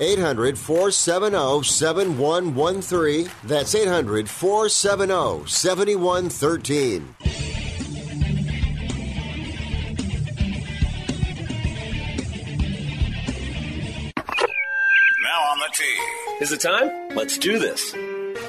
800 470 7113. That's 800 470 7113. Now on the tee. Is it time? Let's do this.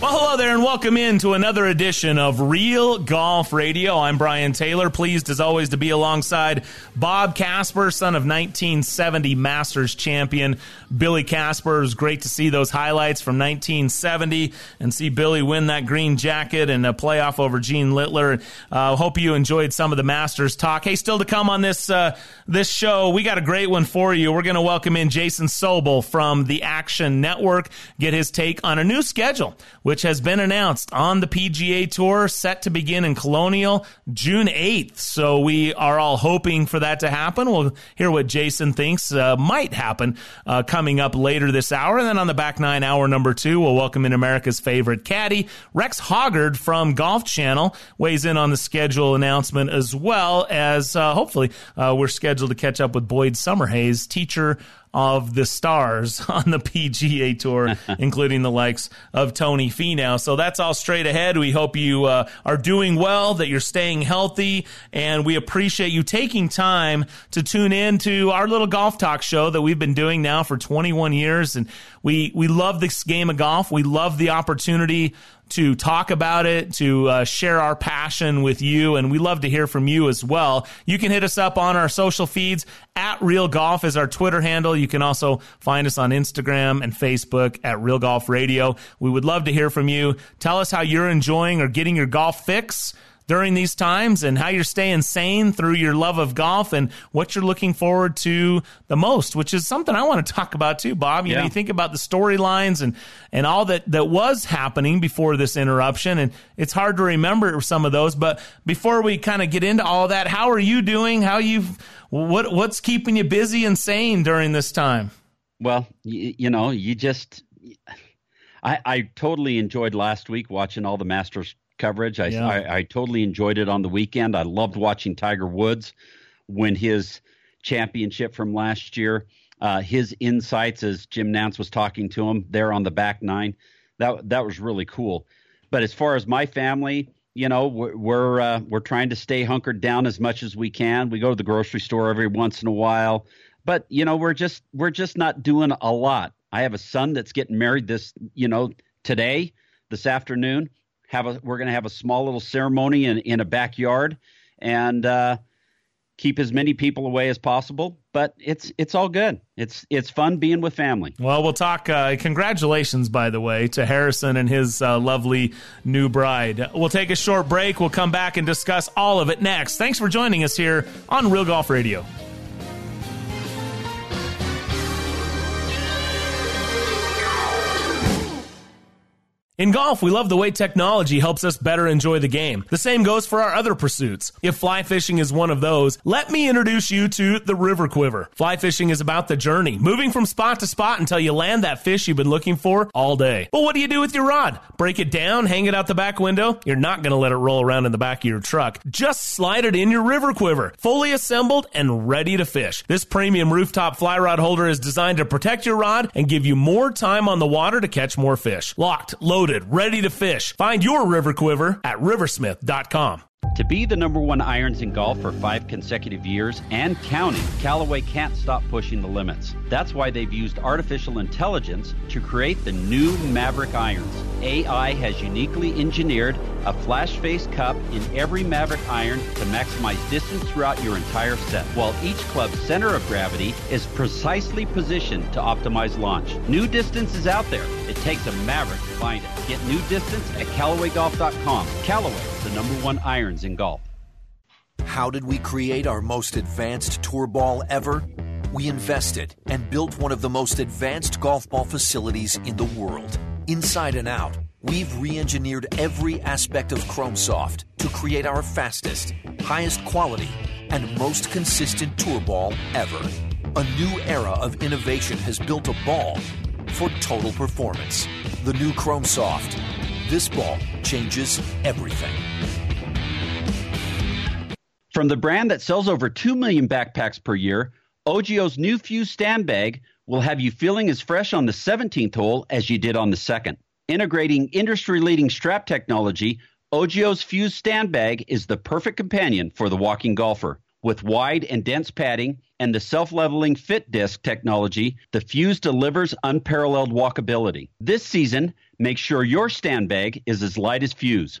Well, hello there, and welcome in to another edition of Real Golf Radio. I'm Brian Taylor, pleased as always to be alongside Bob Casper, son of 1970 Masters champion Billy Casper. It was great to see those highlights from 1970 and see Billy win that green jacket and a playoff over Gene Littler. Uh, hope you enjoyed some of the Masters talk. Hey, still to come on this uh, this show, we got a great one for you. We're going to welcome in Jason Sobel from the Action Network, get his take on a new schedule which has been announced on the PGA Tour, set to begin in Colonial June 8th. So we are all hoping for that to happen. We'll hear what Jason thinks uh, might happen uh, coming up later this hour. And then on the back nine, hour number two, we'll welcome in America's favorite caddy, Rex Hoggard from Golf Channel, weighs in on the schedule announcement as well as uh, hopefully uh, we're scheduled to catch up with Boyd Summerhays, teacher of the stars on the PGA Tour, including the likes of Tony Finau. So that's all straight ahead. We hope you uh, are doing well, that you're staying healthy, and we appreciate you taking time to tune in to our little golf talk show that we've been doing now for 21 years. And we, we love this game of golf. We love the opportunity to talk about it, to uh, share our passion with you, and we love to hear from you as well. You can hit us up on our social feeds at Real Golf is our Twitter handle. You can also find us on Instagram and Facebook at Real Golf Radio. We would love to hear from you. Tell us how you're enjoying or getting your golf fix during these times and how you're staying sane through your love of golf and what you're looking forward to the most, which is something I want to talk about too, Bob. You Yeah. know, you think about the storylines and, and all that, that was happening before this interruption. And it's hard to remember some of those. But before we kind of get into all that, how are you doing? How you, what, what's keeping you busy and sane during this time? Well, you, you know, you just, I, I totally enjoyed last week watching all the Masters coverage. I, Yeah. I, I totally enjoyed it on the weekend. I loved watching Tiger Woods win his championship from last year. Uh, his insights as Jim Nantz was talking to him there on the back nine, that that was really cool. But as far as my family, you know, we're we're, uh, we're trying to stay hunkered down as much as we can. We go to the grocery store every once in a while, but you know, we're just we're just not doing a lot. I have a son that's getting married this, you know, today, this afternoon. Have a we're going to have a small little ceremony in in a backyard, and uh, keep as many people away as possible. But it's it's all good. It's it's fun being with family. Well, we'll talk. Uh, congratulations, by the way, to Harrison and his uh, lovely new bride. We'll take a short break. We'll come back and discuss all of it next. Thanks for joining us here on Real Golf Radio. In golf, we love the way technology helps us better enjoy the game. The same goes for our other pursuits. If fly fishing is one of those, let me introduce you to the River Quiver. Fly fishing is about the journey, moving from spot to spot until you land that fish you've been looking for all day. But what do you do with your rod? Break it down, hang it out the back window? You're not going to let it roll around in the back of your truck. Just slide it in your River Quiver, fully assembled and ready to fish. This premium rooftop fly rod holder is designed to protect your rod and give you more time on the water to catch more fish. Locked, loaded, loaded, ready to fish. Find your river quiver at riversmith.com. To be the number one irons in golf for five consecutive years and counting, Callaway can't stop pushing the limits. That's why they've used artificial intelligence to create the new Maverick irons. AI has uniquely engineered a flash face cup in every Maverick iron to maximize distance throughout your entire set, while each club's center of gravity is precisely positioned to optimize launch. New distance is out there. It takes a Maverick to find it. Get new distance at CallawayGolf.com. Callaway, the number one irons in golf. How did we create our most advanced tour ball ever? We invested and built one of the most advanced golf ball facilities in the world. Inside and out, we've re engineered every aspect of ChromeSoft to create our fastest, highest quality, and most consistent tour ball ever. A new era of innovation has built a ball for total performance. The new ChromeSoft. This ball changes everything. From the brand that sells over 2 million backpacks per year, OGIO's new Fuse stand bag will have you feeling as fresh on the 17th hole as you did on the second. Integrating industry leading strap technology, OGIO's Fuse stand bag is the perfect companion for the walking golfer. With wide and dense padding and the self leveling fit disc technology, the Fuse delivers unparalleled walkability. This season, make sure your stand bag is as light as Fuse.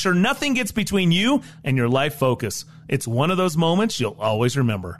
sure nothing gets between you and your life focus. It's one of those moments you'll always remember.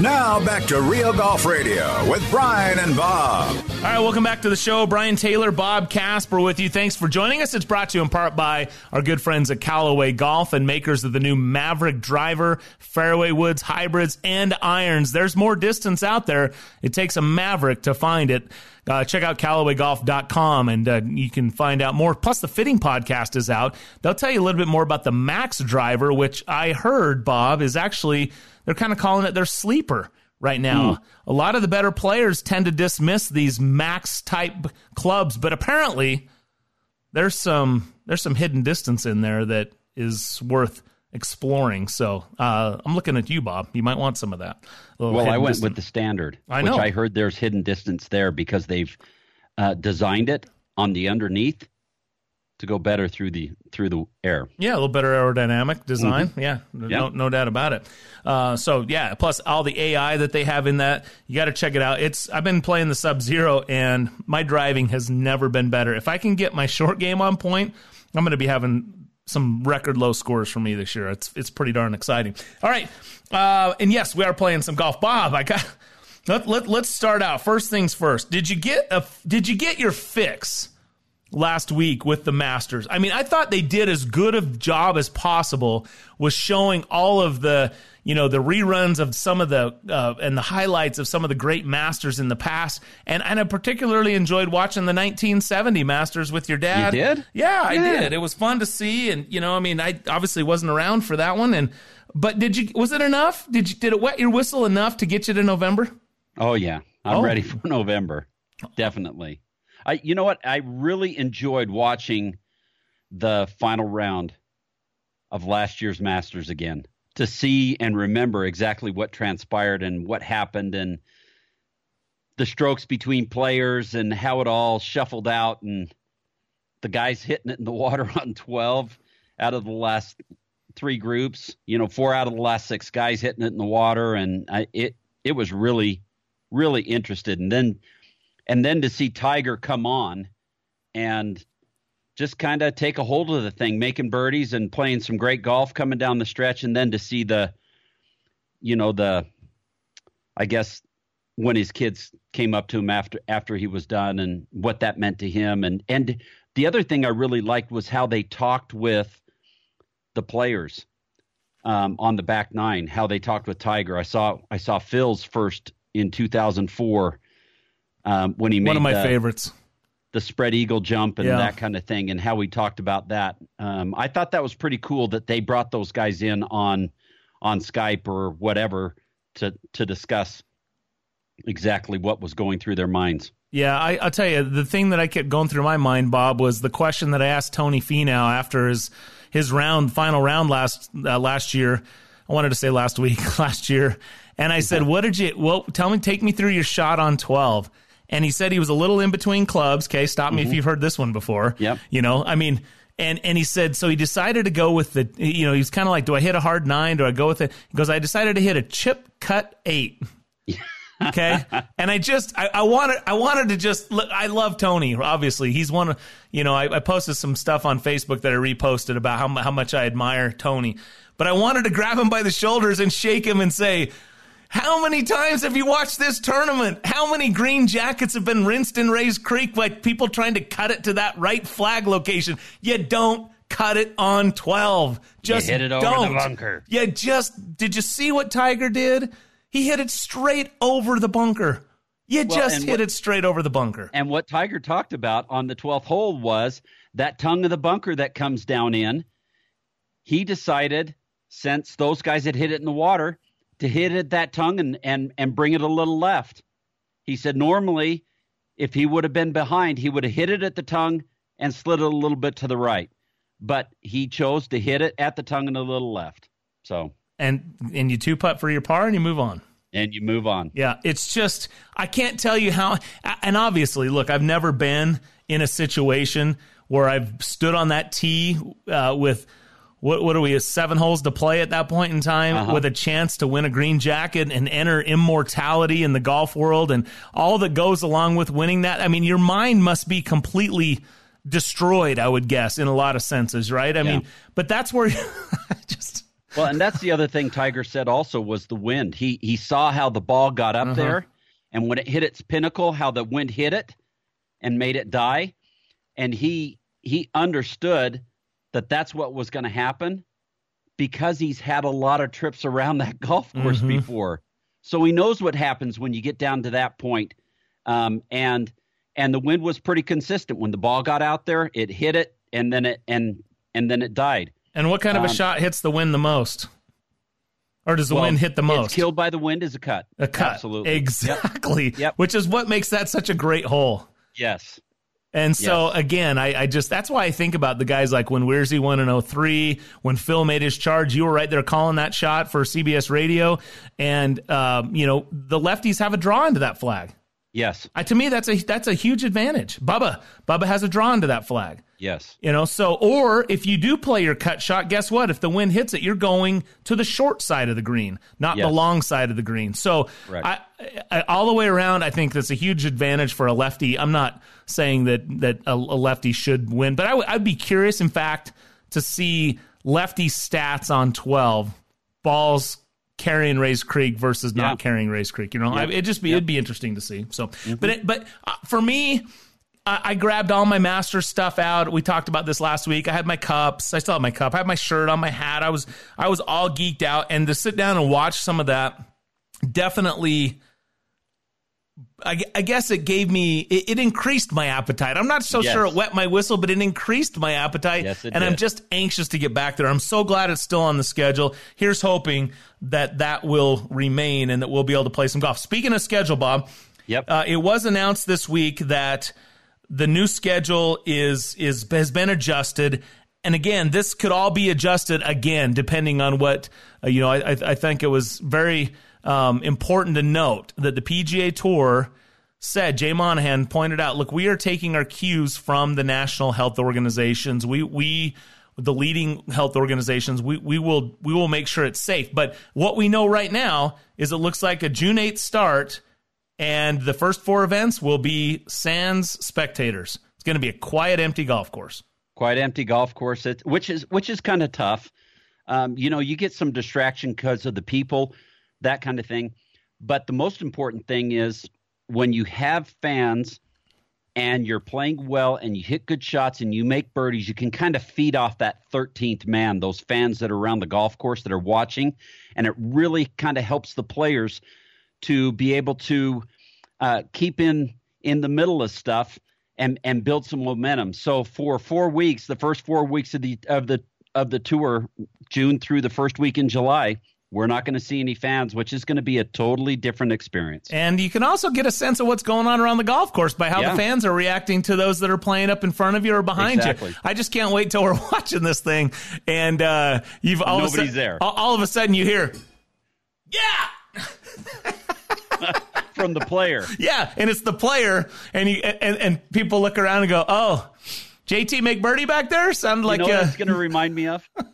Now back to Real Golf Radio with Brian and Bob. All right, welcome back to the show. Brian Taylor, Bob Casper with you. Thanks for joining us. It's brought to you in part by our good friends at Callaway Golf and makers of the new Maverick driver, fairway woods, hybrids, and irons. There's more distance out there. It takes a Maverick to find it. Uh, check out CallawayGolf.com and uh, you can find out more. Plus, the Fitting Podcast is out. They'll tell you a little bit more about the Max driver, which I heard, Bob, is actually they're kind of calling it their sleeper right now. Mm. A lot of the better players tend to dismiss these max type clubs, but apparently there's some there's some hidden distance in there that is worth exploring. So uh, I'm looking at you, Bob. You might want some of that. Well, I went distance. with the standard, I know. which I heard there's hidden distance there because they've uh, designed it on the underneath to go better through the through the air. Yeah, a little better aerodynamic design. Mm-hmm. Yeah, no, no doubt about it. Uh, so yeah, plus all the AI that they have in that, you got to check it out. It's I've been playing the Sub Zero, and my driving has never been better. If I can get my short game on point, I'm going to be having some record low scores for me this year. It's it's pretty darn exciting. All right, uh, and yes, we are playing some golf. Bob, I got. Let, let, let's start out. First things first. Did you get a Did you get your fix last week with the Masters. I mean, I thought they did as good a job as possible was showing all of the, you know, the reruns of some of the uh, and the highlights of some of the great Masters in the past. And and I particularly enjoyed watching the 1970 Masters with your dad. You did? Yeah, I Yeah. did. It was fun to see, and you know, I mean, I obviously wasn't around for that one, and but did you? Was it enough? Did you? Did it wet your whistle enough to get you to November? Oh yeah, I'm Oh. ready for November. Definitely. I you know what? I really enjoyed watching the final round of last year's Masters again to see and remember exactly what transpired and what happened and the strokes between players and how it all shuffled out and the guys hitting it in the water on 12 out of the last three groups, you know, four out of the last six guys hitting it in the water and I, it it was really really interested and then and then to see Tiger come on and just kind of take a hold of the thing, making birdies and playing some great golf coming down the stretch, and then to see the, you know, the, I guess when his kids came up to him after after he was done and what that meant to him, and and the other thing I really liked was how they talked with the players um, on the back nine, how they talked with Tiger. I saw I saw Phil's first in 2004 um, when he made One of my the, favorites. the spread eagle jump and Yeah. that kind of thing, and how we talked about that. Um, I thought that was pretty cool that they brought those guys in on on Skype or whatever to to discuss exactly what was going through their minds. Yeah, I, I'll tell you, the thing that I kept going through my mind, Bob, was the question that I asked Tony Finau after his his round, final round last uh, last year. I wanted to say last week, last year, and I said, "What did you? Well, tell me, take me through your shot on 12." And he said he was a little in between clubs. Okay, stop me if mm-hmm. you've heard this one before. Yep. You know, I mean, and and he said so he decided to go with the. You know, he's kind of like, do I hit a hard nine? Do I go with it? He goes, I decided to hit a chip cut eight. Okay. and I just, I, I wanted, I wanted to just, look, I love Tony. Obviously, he's one of, you know, I, I posted some stuff on Facebook that I reposted about how, how much I admire Tony. But I wanted to grab him by the shoulders and shake him and say, how many times have you watched this tournament? How many green jackets have been rinsed in Rae's Creek by people trying to cut it to that right flag location? You don't cut it on 12. Just hit it over don't. the bunker. Yeah, just did you see what Tiger did? He hit it straight over the bunker. You just hit what- it straight over the bunker. And what Tiger talked about on the 12th hole was that tongue of the bunker that comes down in. He decided, since those guys had hit it in the water, to hit it that tongue and, and, and bring it a little left. He said normally, if he would have been behind, he would have hit it at the tongue and slid it a little bit to the right. But he chose to hit it at the tongue and a little left. So, And and you two putt for your par and you move on. and you move on. Yeah, it's just I can't tell you how. And obviously, look, I've never been in a situation where I've stood on that tee uh, with what what are we seven holes to play at that point in time uh-huh. with a chance to win a green jacket and enter immortality in the golf world and all that goes along with winning that. I mean, your mind must be completely destroyed. I would guess in a lot of senses, right? I mean, but that's where I just. Well, and that's the other thing Tiger said also was the wind. He he saw how the ball got up uh-huh. there, and when it hit its pinnacle, how the wind hit it and made it die, and he he understood that that's what was going to happen because he's had a lot of trips around that golf course before, so he knows what happens when you get down to that point. Um, and and the wind was pretty consistent when the ball got out there. It hit it, and then it and and then it died. And what kind of a Um, shot hits the wind the most? Or does the Well, wind hit the most? It's killed by the wind is a cut. a cut. Absolutely. Exactly. Yep. Which is what makes that such a great hole. Yes. And so Yes. again, I, I just that's why I think about the guys like when Weirzy won in 03, when Phil made his charge, you were right there calling that shot for CBS radio. And um, you know, the lefties have a draw into that flag. Yes. I, to me, that's a that's a huge advantage. Bubba, Bubba has a draw into that flag. Yes. You know, so or if you do play your cut shot, guess what? If the wind hits it, you're going to the short side of the green, not the long side of the green. So I, I, all the way around, I think that's a huge advantage for a lefty. I'm not saying that that a, a lefty should win, but I would I'd be curious, in fact, to see lefty stats on 12 balls carrying Rae's Creek versus not Yeah. carrying Rae's Creek. You know, I, it'd just be Yep. it'd be interesting to see. So, but it, but uh, for me. I, I grabbed all my master stuff out. We talked about this last week. I had my cups. I still have my cup. I had my shirt on, my hat. I was I was all geeked out, and to sit down and watch some of that definitely. I, I guess it gave me it, it, increased my appetite. I'm not so Yes. sure it wet my whistle, but it increased my appetite. Yes, it and I'm just anxious to get back there. I'm so glad it's still on the schedule. Here's hoping that that will remain and that we'll be able to play some golf. Speaking of schedule, Bob, Yep. uh, it was announced this week that the new schedule is is has been adjusted. And again, this could all be adjusted again depending on what uh, you know. I, I think it was very um, important to note that the PGA Tour said Jay Monahan pointed out, look, we are taking our cues from the national health organizations. We we the leading health organizations, we, we will we will make sure it's safe. But what we know right now is it looks like a June 8th start and the first four events will be sans spectators. It's going to be a quiet, empty golf course. Quiet empty golf course, which is which is kind of tough. Um, you know, you get some distraction because of the people, that kind of thing. But the most important thing is when you have fans and you're playing well and you hit good shots and you make birdies, you can kind of feed off that 13th man, those fans that are around the golf course that are watching. And it really kind of helps the players to be able to uh, keep in in the middle of stuff and and build some momentum. So for four weeks, the first four weeks of the of the of the tour, June through the first week in July, we're not going to see any fans, which is going to be a totally different experience. And you can also get a sense of what's going on around the golf course by how Yeah. the fans are reacting to those that are playing up in front of you or behind Exactly. you. I just can't wait till we're watching this thing and uh, you've all of a Nobody's sudden, there. All, all of a sudden you hear, yeah, From the player, yeah, and it's the player, and you and, and people look around and go, oh. JT make birdie back there sounded like you know what uh, it's going to remind me of?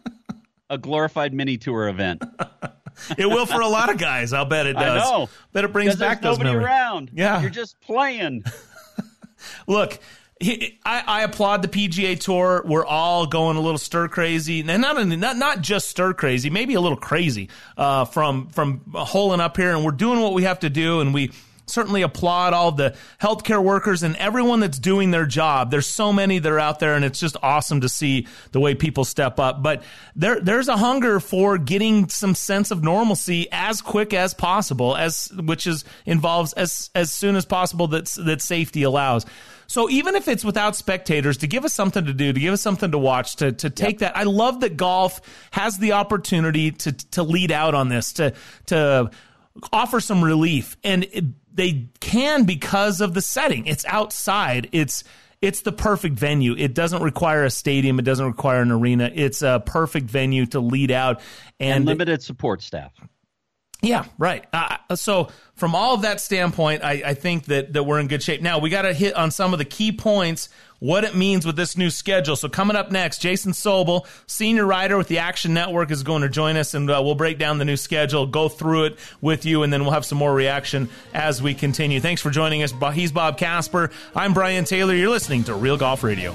A glorified mini tour event. it will for a lot of guys. I'll bet it does. I know. Bet it brings back those nobody memories. around. Yeah. you're just playing. Look, he, I, I applaud the PGA Tour. We're all going a little stir crazy, and not only- not not just stir crazy, maybe a little crazy uh, from from holing up here, and we're doing what we have to do, and we certainly applaud all the healthcare workers and everyone that's doing their job. There's so many that are out there, and it's just awesome to see the way people step up. But there there's a hunger for getting some sense of normalcy as quick as possible, as which is involves as as soon as possible that that safety allows. So even if it's without spectators, to give us something to do, to give us something to watch, to to take that. I love that golf has the opportunity to to lead out on this, to to offer some relief, and it, they can because of the setting. It's outside. It's it's the perfect venue. It doesn't require a stadium. It doesn't require an arena. It's a perfect venue to lead out and and limited support staff. Yeah, right. Uh, so from all of that standpoint, I, I think that, that we're in good shape. Now we got to hit on some of the key points, what it means with this new schedule. So coming up next, Jason Sobel, senior writer with the Action Network, is going to join us, and uh, we'll break down the new schedule, go through it with you, and then we'll have some more reaction as we continue. Thanks for joining us. He's Bob Casper. I'm Brian Taylor. You're listening to Real Golf Radio.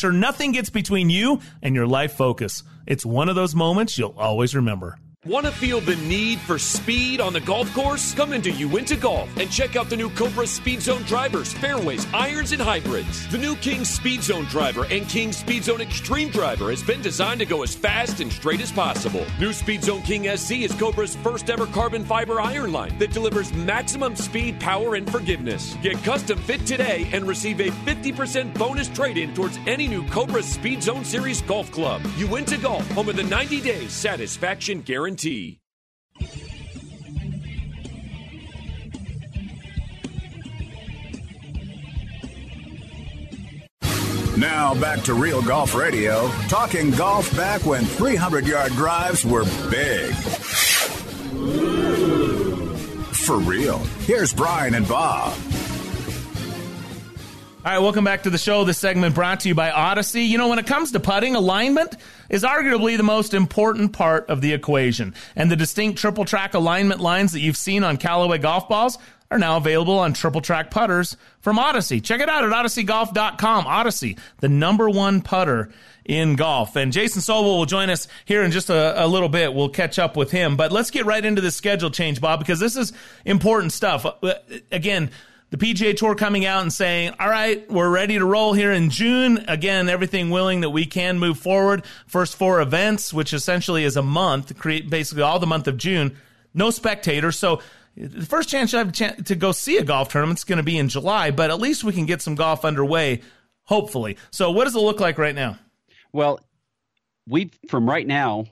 sure nothing gets between you and your life focus. It's one of those moments you'll always remember. Want to feel the need for speed on the golf course? Come into Uinta Golf and check out the new Cobra Speed Zone drivers, fairways, irons, and hybrids. The new King Speed Zone driver and King Speed Zone Extreme driver has been designed to go as fast and straight as possible. New Speed Zone King SC is Cobra's first ever carbon fiber iron line that delivers maximum speed, power, and forgiveness. Get custom fit today and receive a 50% bonus trade in towards any new Cobra Speed Zone Series golf club. Uinta Golf, home of the 90 days satisfaction guarantee guarantee. Now back to Real Golf Radio, talking golf back when 300 yard drives were big. For real. Here's Brian and Bob. All right, welcome back to the show. This segment brought to you by Odyssey. You know, when it comes to putting, alignment is arguably the most important part of the equation. And the distinct triple track alignment lines that you've seen on Callaway golf balls are now available on triple track putters from Odyssey. Check it out at odysseygolf.com. Odyssey, the number one putter in golf. And Jason Sobel will join us here in just a, a, little bit. We'll catch up with him. But let's get right into the schedule change, Bob, because this is important stuff. Uh, again, the PGA Tour coming out and saying, all right, we're ready to roll here in June. Again, everything willing that we can move forward. First four events, which essentially is a month, create basically all the month of June. No spectators. So the first chance you have to go see a golf tournament is going to be in July, but at least we can get some golf underway, hopefully. So what does it look like right now? Well, we from right now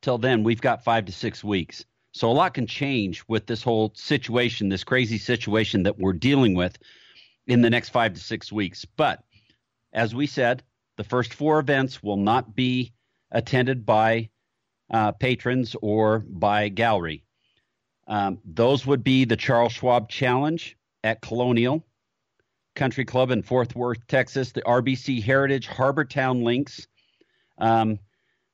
till then, we've got five to six weeks. So a lot can change with this whole situation, this crazy situation that we're dealing with in the next five to six weeks. But as we said, the first four events will not be attended by uh, patrons or by gallery. Um, those would be the Charles Schwab Challenge at Colonial Country Club in Fort Worth, Texas, the RBC Heritage Harbour Town Links, um,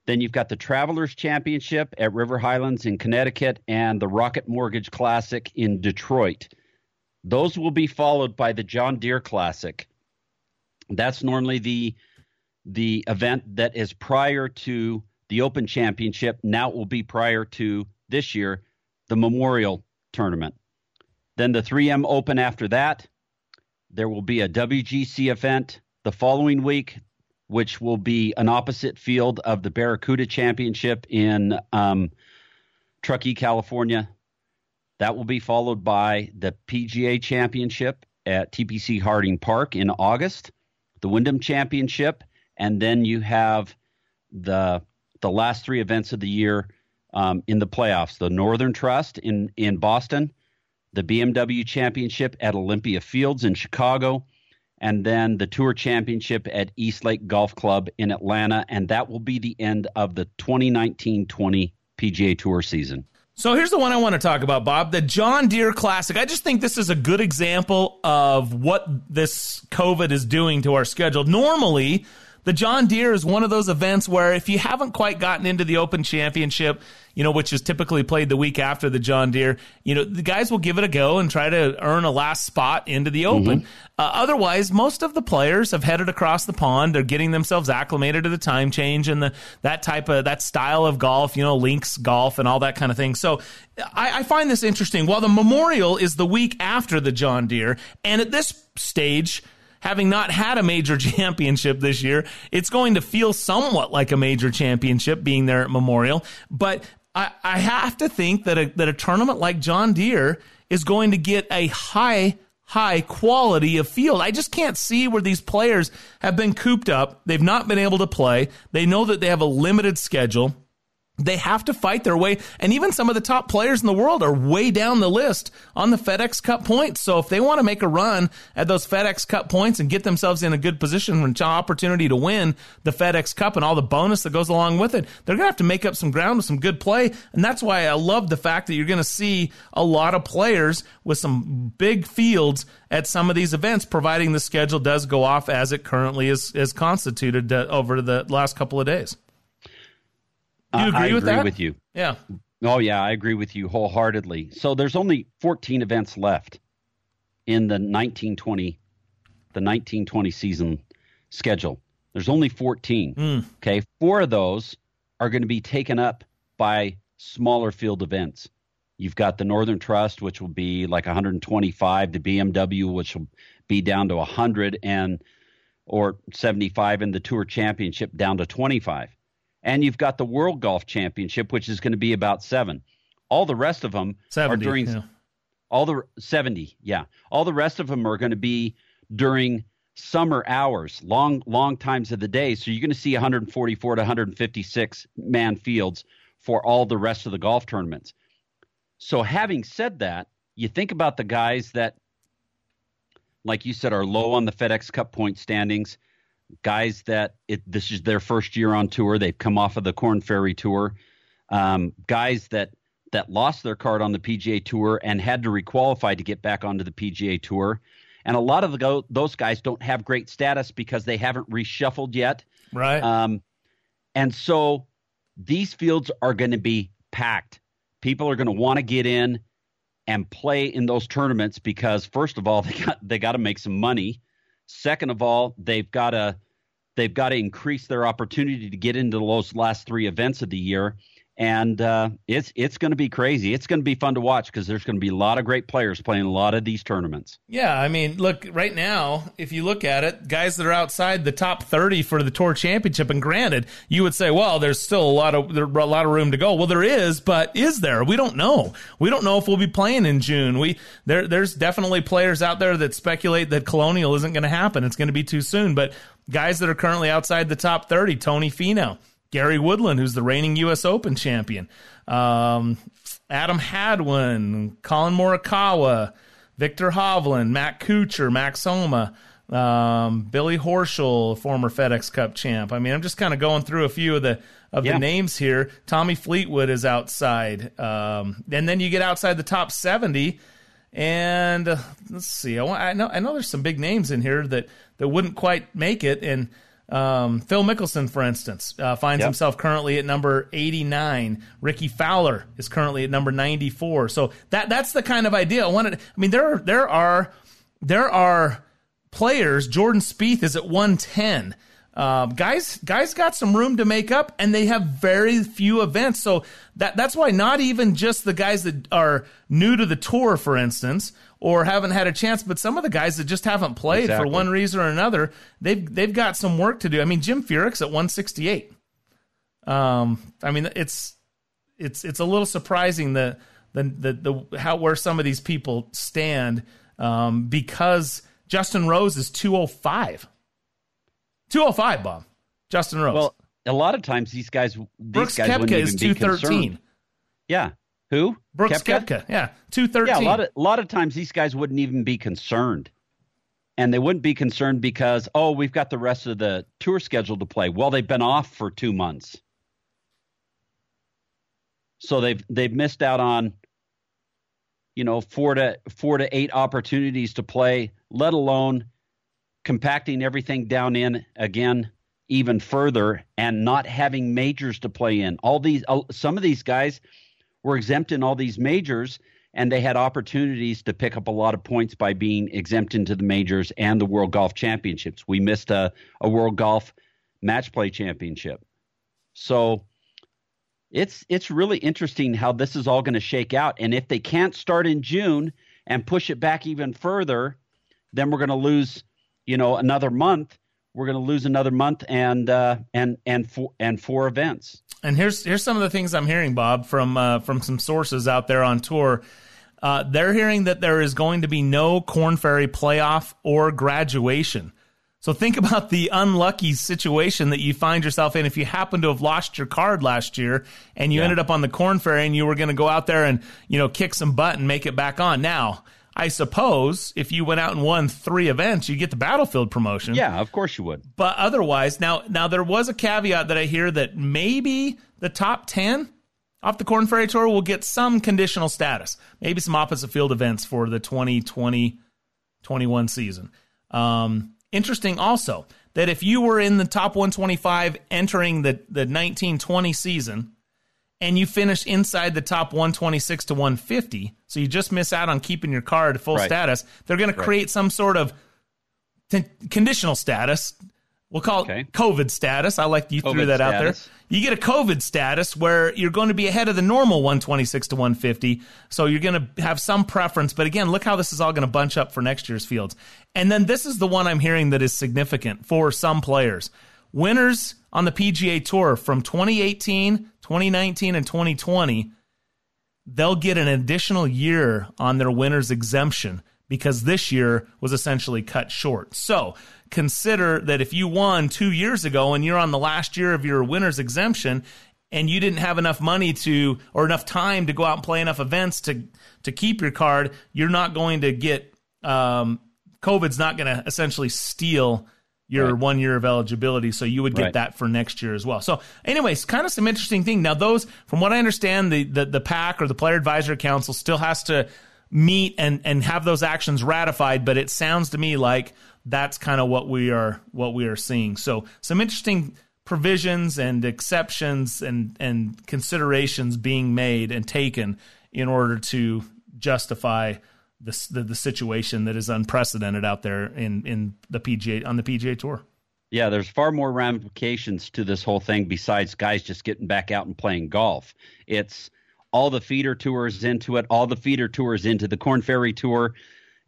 then you've got the Travelers Championship at River Highlands in Connecticut and the Rocket Mortgage Classic in Detroit. Those will be followed by the John Deere Classic. That's normally the the event that is prior to the Open Championship. Now it will be prior to this year, the Memorial Tournament. Then the 3M Open after that. There will be a WGC event the following week which will be an opposite field of the Barracuda Championship in um, Truckee, California. That will be followed by the PGA Championship at TPC Harding Park in August, the Wyndham Championship, and then you have the the last three events of the year um, in the playoffs: the Northern Trust in in Boston, the BMW Championship at Olympia Fields in Chicago, and then the Tour Championship at East Lake Golf Club in Atlanta. And that will be the end of the 2019 20 PGA Tour season. So here's the one I want to talk about, Bob the John Deere Classic. I just think this is a good example of what this COVID is doing to our schedule. Normally, The John Deere is one of those events where if you haven't quite gotten into the Open Championship, you know, which is typically played the week after the John Deere, you know, the guys will give it a go and try to earn a last spot into the Open. Mm-hmm. Uh, otherwise, most of the players have headed across the pond. They're getting themselves acclimated to the time change and the that type of that style of golf, you know, links golf and all that kind of thing. So I, I find this interesting. While the Memorial is the week after the John Deere, and at this stage having not had a major championship this year, it's going to feel somewhat like a major championship being there at Memorial. But I, I have to think that a, that a tournament like John Deere is going to get a high high quality of field. I just can't see where these players have been cooped up. They've not been able to play. They know that they have a limited schedule. They have to fight their way, and even some of the top players in the world are way down the list on the FedEx Cup points. So if they want to make a run at those FedEx Cup points and get themselves in a good position and opportunity to win the FedEx Cup and all the bonus that goes along with it, they're going to have to make up some ground with some good play. And that's why I love the fact that you're going to see a lot of players with some big fields at some of these events, providing the schedule does go off as it currently is, is constituted uh, over the last couple of days. Do you agree I with agree that? with you. Yeah. Oh yeah, I agree with you wholeheartedly. So there's only 14 events left in the 1920 the 1920 season schedule. There's only 14. Mm. Okay, four of those are going to be taken up by smaller field events. You've got the Northern Trust, which will be like 125, the BMW, which will be down to 100, and or 75, and the Tour Championship down to 25 and you've got the World Golf Championship, which is going to be about seven. All the rest of them 70, are during yeah. all the 70, yeah. All the rest of them are going to be during summer hours, long long times of the day. So you're going to see 144 to 156 man fields for all the rest of the golf tournaments. So having said that, you think about the guys that like you said are low on the FedEx Cup point standings guys that it, this is their first year on tour. They've come off of the Korn Ferry Tour. Um, guys that that lost their card on the PGA Tour and had to requalify to get back onto the PGA Tour. And a lot of the, those guys don't have great status because they haven't reshuffled yet. Right. Um, and so these fields are going to be packed. People are going to want to get in and play in those tournaments because first of all they got they got to make some money Second of all, they've got to they've got to increase their opportunity to get into those last three events of the year and uh, it's it's going to be crazy. It's going to be fun to watch because there's going to be a lot of great players playing a lot of these tournaments. Yeah, I mean, look right now, if you look at it, guys that are outside the top 30 for the tour championship, and granted, you would say, well, there's still a lot of there a lot of room to go. Well, there is, but is there? We don't know. We don't know if we'll be playing in June. We there there's definitely players out there that speculate that Colonial isn't going to happen. It's going to be too soon. But guys that are currently outside the top 30, Tony Finau. Gary Woodland, who's the reigning U.S. Open champion, um, Adam Hadwin, Collin Morikawa, Viktor Hovland, Matt Kuchar, Max Homa, um, Billy Horschel, former FedEx Cup champ. I mean, I'm just kind of going through a few of the of yeah. the names here. Tommy Fleetwood is outside, um, and then you get outside the top 70. And uh, let's see, I, want, I know I know there's some big names in here that that wouldn't quite make it, and um, Phil Mickelson, for instance, uh, finds Yep. himself currently at number 89. Rickie Fowler is currently at number 94. So that that's the kind of idea I wanted. I mean, there are, there are there are players. Jordan Spieth is at 110. Um, guys, guys got some room to make up, and they have very few events. So that that's why not even just the guys that are new to the tour, for instance, or haven't had a chance, but some of the guys that just haven't played Exactly. for one reason or another, they've they've got some work to do. I mean, Jim Furyk's at 168. Um, I mean, it's it's it's a little surprising the the the, the how where some of these people stand um, because Justin Rose is 205. 205, Bob. Justin Rose. Well, a lot of times these guys, these Brooks guys wouldn't even is be 213. concerned. Yeah, who? Brooks Koepka, yeah, 213. Yeah, a lot of a lot of times these guys wouldn't even be concerned, and they wouldn't be concerned because oh, we've got the rest of the tour scheduled to play. Well, they've been off for two months, so they've they've missed out on you know four to four to eight opportunities to play, let alone compacting everything down in again even further and not having majors to play in. All these, uh, some of these guys were exempt in all these majors, and they had opportunities to pick up a lot of points by being exempt into the majors and the World Golf Championships. We missed a, a World Golf Match Play Championship, so it's it's really interesting how this is all going to shake out. And if they can't start in June and push it back even further, then we're going to lose, you know, another month we're going to lose another month and uh, and and four and four events. And here's here's some of the things I'm hearing, Bob, from uh, from some sources out there on tour. Uh, they're hearing that there is going to be no Korn Ferry playoff or graduation. So think about the unlucky situation that you find yourself in if you happen to have lost your card last year and you yeah. ended up on the Korn Ferry and you were going to go out there and you know kick some butt and make it back on. Now I suppose if you went out and won three events, you get the battlefield promotion. Yeah, of course you would. But otherwise, now now there was a caveat that I hear that maybe the top ten off the Korn Ferry Tour will get some conditional status, maybe some opposite field events for the 2020 21 season. Um, interesting also that if you were in the top 125 entering the, the 1920 season, and you finish inside the top 126 to 150, so you just miss out on keeping your car card full right. status, they're going to create some sort of t- conditional status. We'll call okay. it COVID status. I like you COVID threw that status. out there. You get a COVID status where you're going to be ahead of the normal 126 to 150. So you're going to have some preference. But again, look how this is all going to bunch up for next year's fields. And then this is the one I'm hearing that is significant for some players. Winners on the PGA Tour from 2018 2019 and 2020, they'll get an additional year on their winner's exemption because this year was essentially cut short. So consider that if you won two years ago and you're on the last year of your winner's exemption and you didn't have enough money to or enough time to go out and play enough events to to keep your card, you're not going to get um, COVID's not going to essentially steal your right. one year of eligibility. So you would get right. that for next year as well. So, anyways, kind of some interesting thing. Now, those, from what I understand, the, the, the PAC or the Player Advisory Council still has to meet and, and have those actions ratified, but it sounds to me like that's kind of what we are what we are seeing. So, some interesting provisions and exceptions and and considerations being made and taken in order to justify the, the, the situation that is unprecedented out there in in the PGA on the PGA Tour. Yeah, there's far more ramifications to this whole thing besides guys just getting back out and playing golf. It's all the feeder tours into it, all the feeder tours into the Korn Ferry Tour,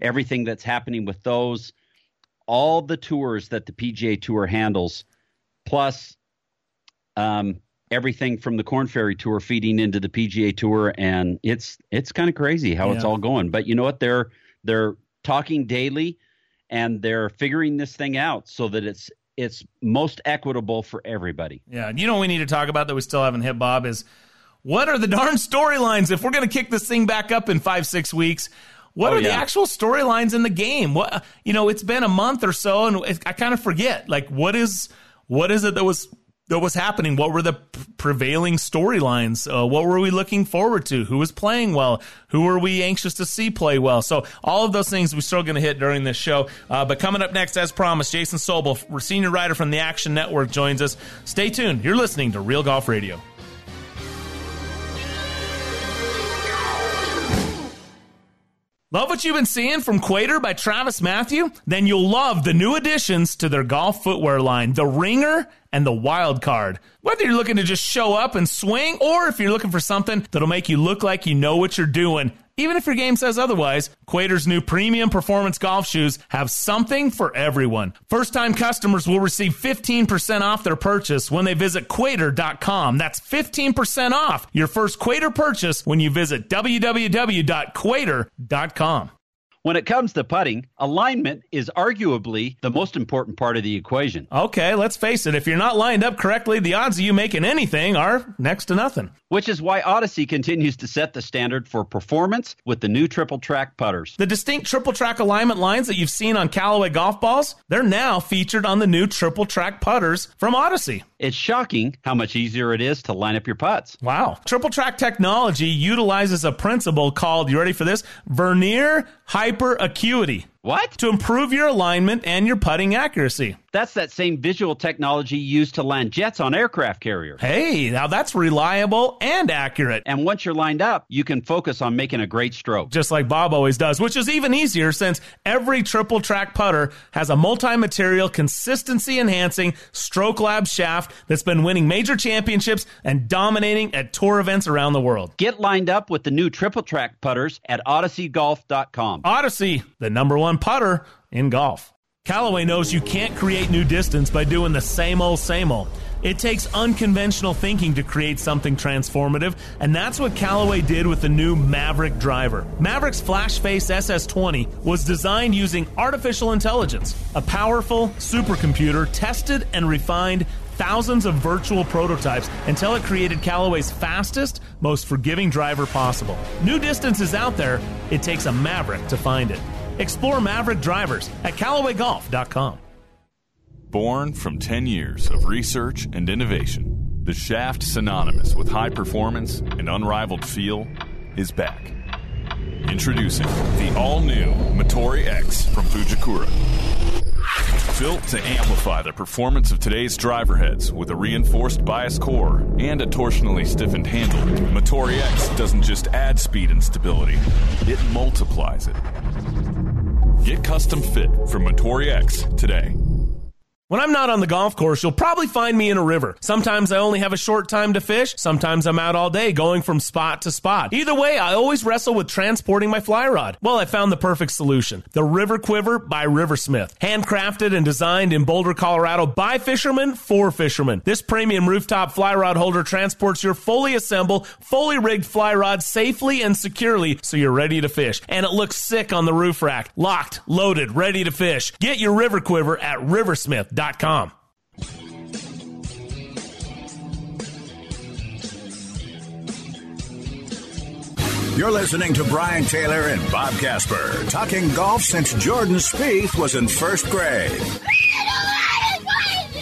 everything that's happening with those, all the tours that the PGA Tour handles, plus um, everything from the Korn Ferry Tour feeding into the PGA Tour, and it's it's kind of crazy how yeah. it's all going. But you know what? They're they're talking daily, and they're figuring this thing out so that it's it's most equitable for everybody. Yeah, and you know what we need to talk about that we still haven't hit, Bob, is what are the darn storylines if we're going to kick this thing back up in five six weeks? What oh, are yeah. the actual storylines in the game? What you know, it's been a month or so, and I kind of forget. Like, what is what is it that was that was happening? What were the prevailing storylines? Uh, what were we looking forward to? Who was playing well? Who were we anxious to see play well? So all of those things we're still going to hit during this show. Uh, but coming up next, as promised, Jason Sobel, senior writer from the Action Network, joins us. Stay tuned. You're listening to Real Golf Radio. Love what you've been seeing from Cuater by TravisMathew? Then you'll love the new additions to their golf footwear line, the Ringer and the Wild Card. Whether you're looking to just show up and swing, or if you're looking for something that'll make you look like you know what you're doing, even if your game says otherwise, Cuater's new premium performance golf shoes have something for everyone. First time customers will receive 15% off their purchase when they visit Cuater.com. That's 15% off your first Cuater purchase when you visit www.cuater.com. When it comes to putting, alignment is arguably the most important part of the equation. Okay, let's face it. If you're not lined up correctly, the odds of you making anything are next to nothing. Which is why Odyssey continues to set the standard for performance with the new triple track putters. The distinct triple track alignment lines that you've seen on Callaway golf balls, they're now featured on the new triple track putters from Odyssey. It's shocking how much easier it is to line up your putts. Wow. Triple track technology utilizes a principle called, you ready for this? Vernier hyper acuity What? To improve your alignment and your putting accuracy. That's that same visual technology used to land jets on aircraft carriers. Hey, now that's reliable and accurate. And once you're lined up, you can focus on making a great stroke. Just like Bob always does, which is even easier since every triple track putter has a multi material, consistency enhancing Stroke Lab shaft that's been winning major championships and dominating at tour events around the world. Get lined up with the new triple track putters at odysseygolf.com. Odyssey, the number one putter in golf. Callaway knows you can't create new distance by doing the same old, same old. It takes unconventional thinking to create something transformative, and that's what Callaway did with the new Mavrik driver. Mavrik's Flash Face SS20 was designed using artificial intelligence, a powerful supercomputer tested and refined thousands of virtual prototypes until it created Callaway's fastest, most forgiving driver possible. New distance is out there, it takes a Mavrik to find it. Explore Mavrik drivers at CallawayGolf.com. Born from 10 years of research and innovation, the shaft synonymous with high performance and unrivaled feel is back. Introducing the all new Motore X from Fujikura. Built to amplify the performance of today's driver heads with a reinforced bias core and a torsionally stiffened handle, Motore X doesn't just add speed and stability, it multiplies it. Get custom fit from Motore X today. When I'm not on the golf course, you'll probably find me in a river. Sometimes I only have a short time to fish. Sometimes I'm out all day going from spot to spot. Either way, I always wrestle with transporting my fly rod. Well, I found the perfect solution. The River Quiver by Riversmith. Handcrafted and designed in Boulder, Colorado by fishermen for fishermen. This premium rooftop fly rod holder transports your fully assembled, fully rigged fly rod safely and securely so you're ready to fish. And it looks sick on the roof rack. Locked, loaded, ready to fish. Get your River Quiver at Riversmith com. You're listening to Brian Taylor and Bob Casper talking golf since Jordan Spieth was in first grade.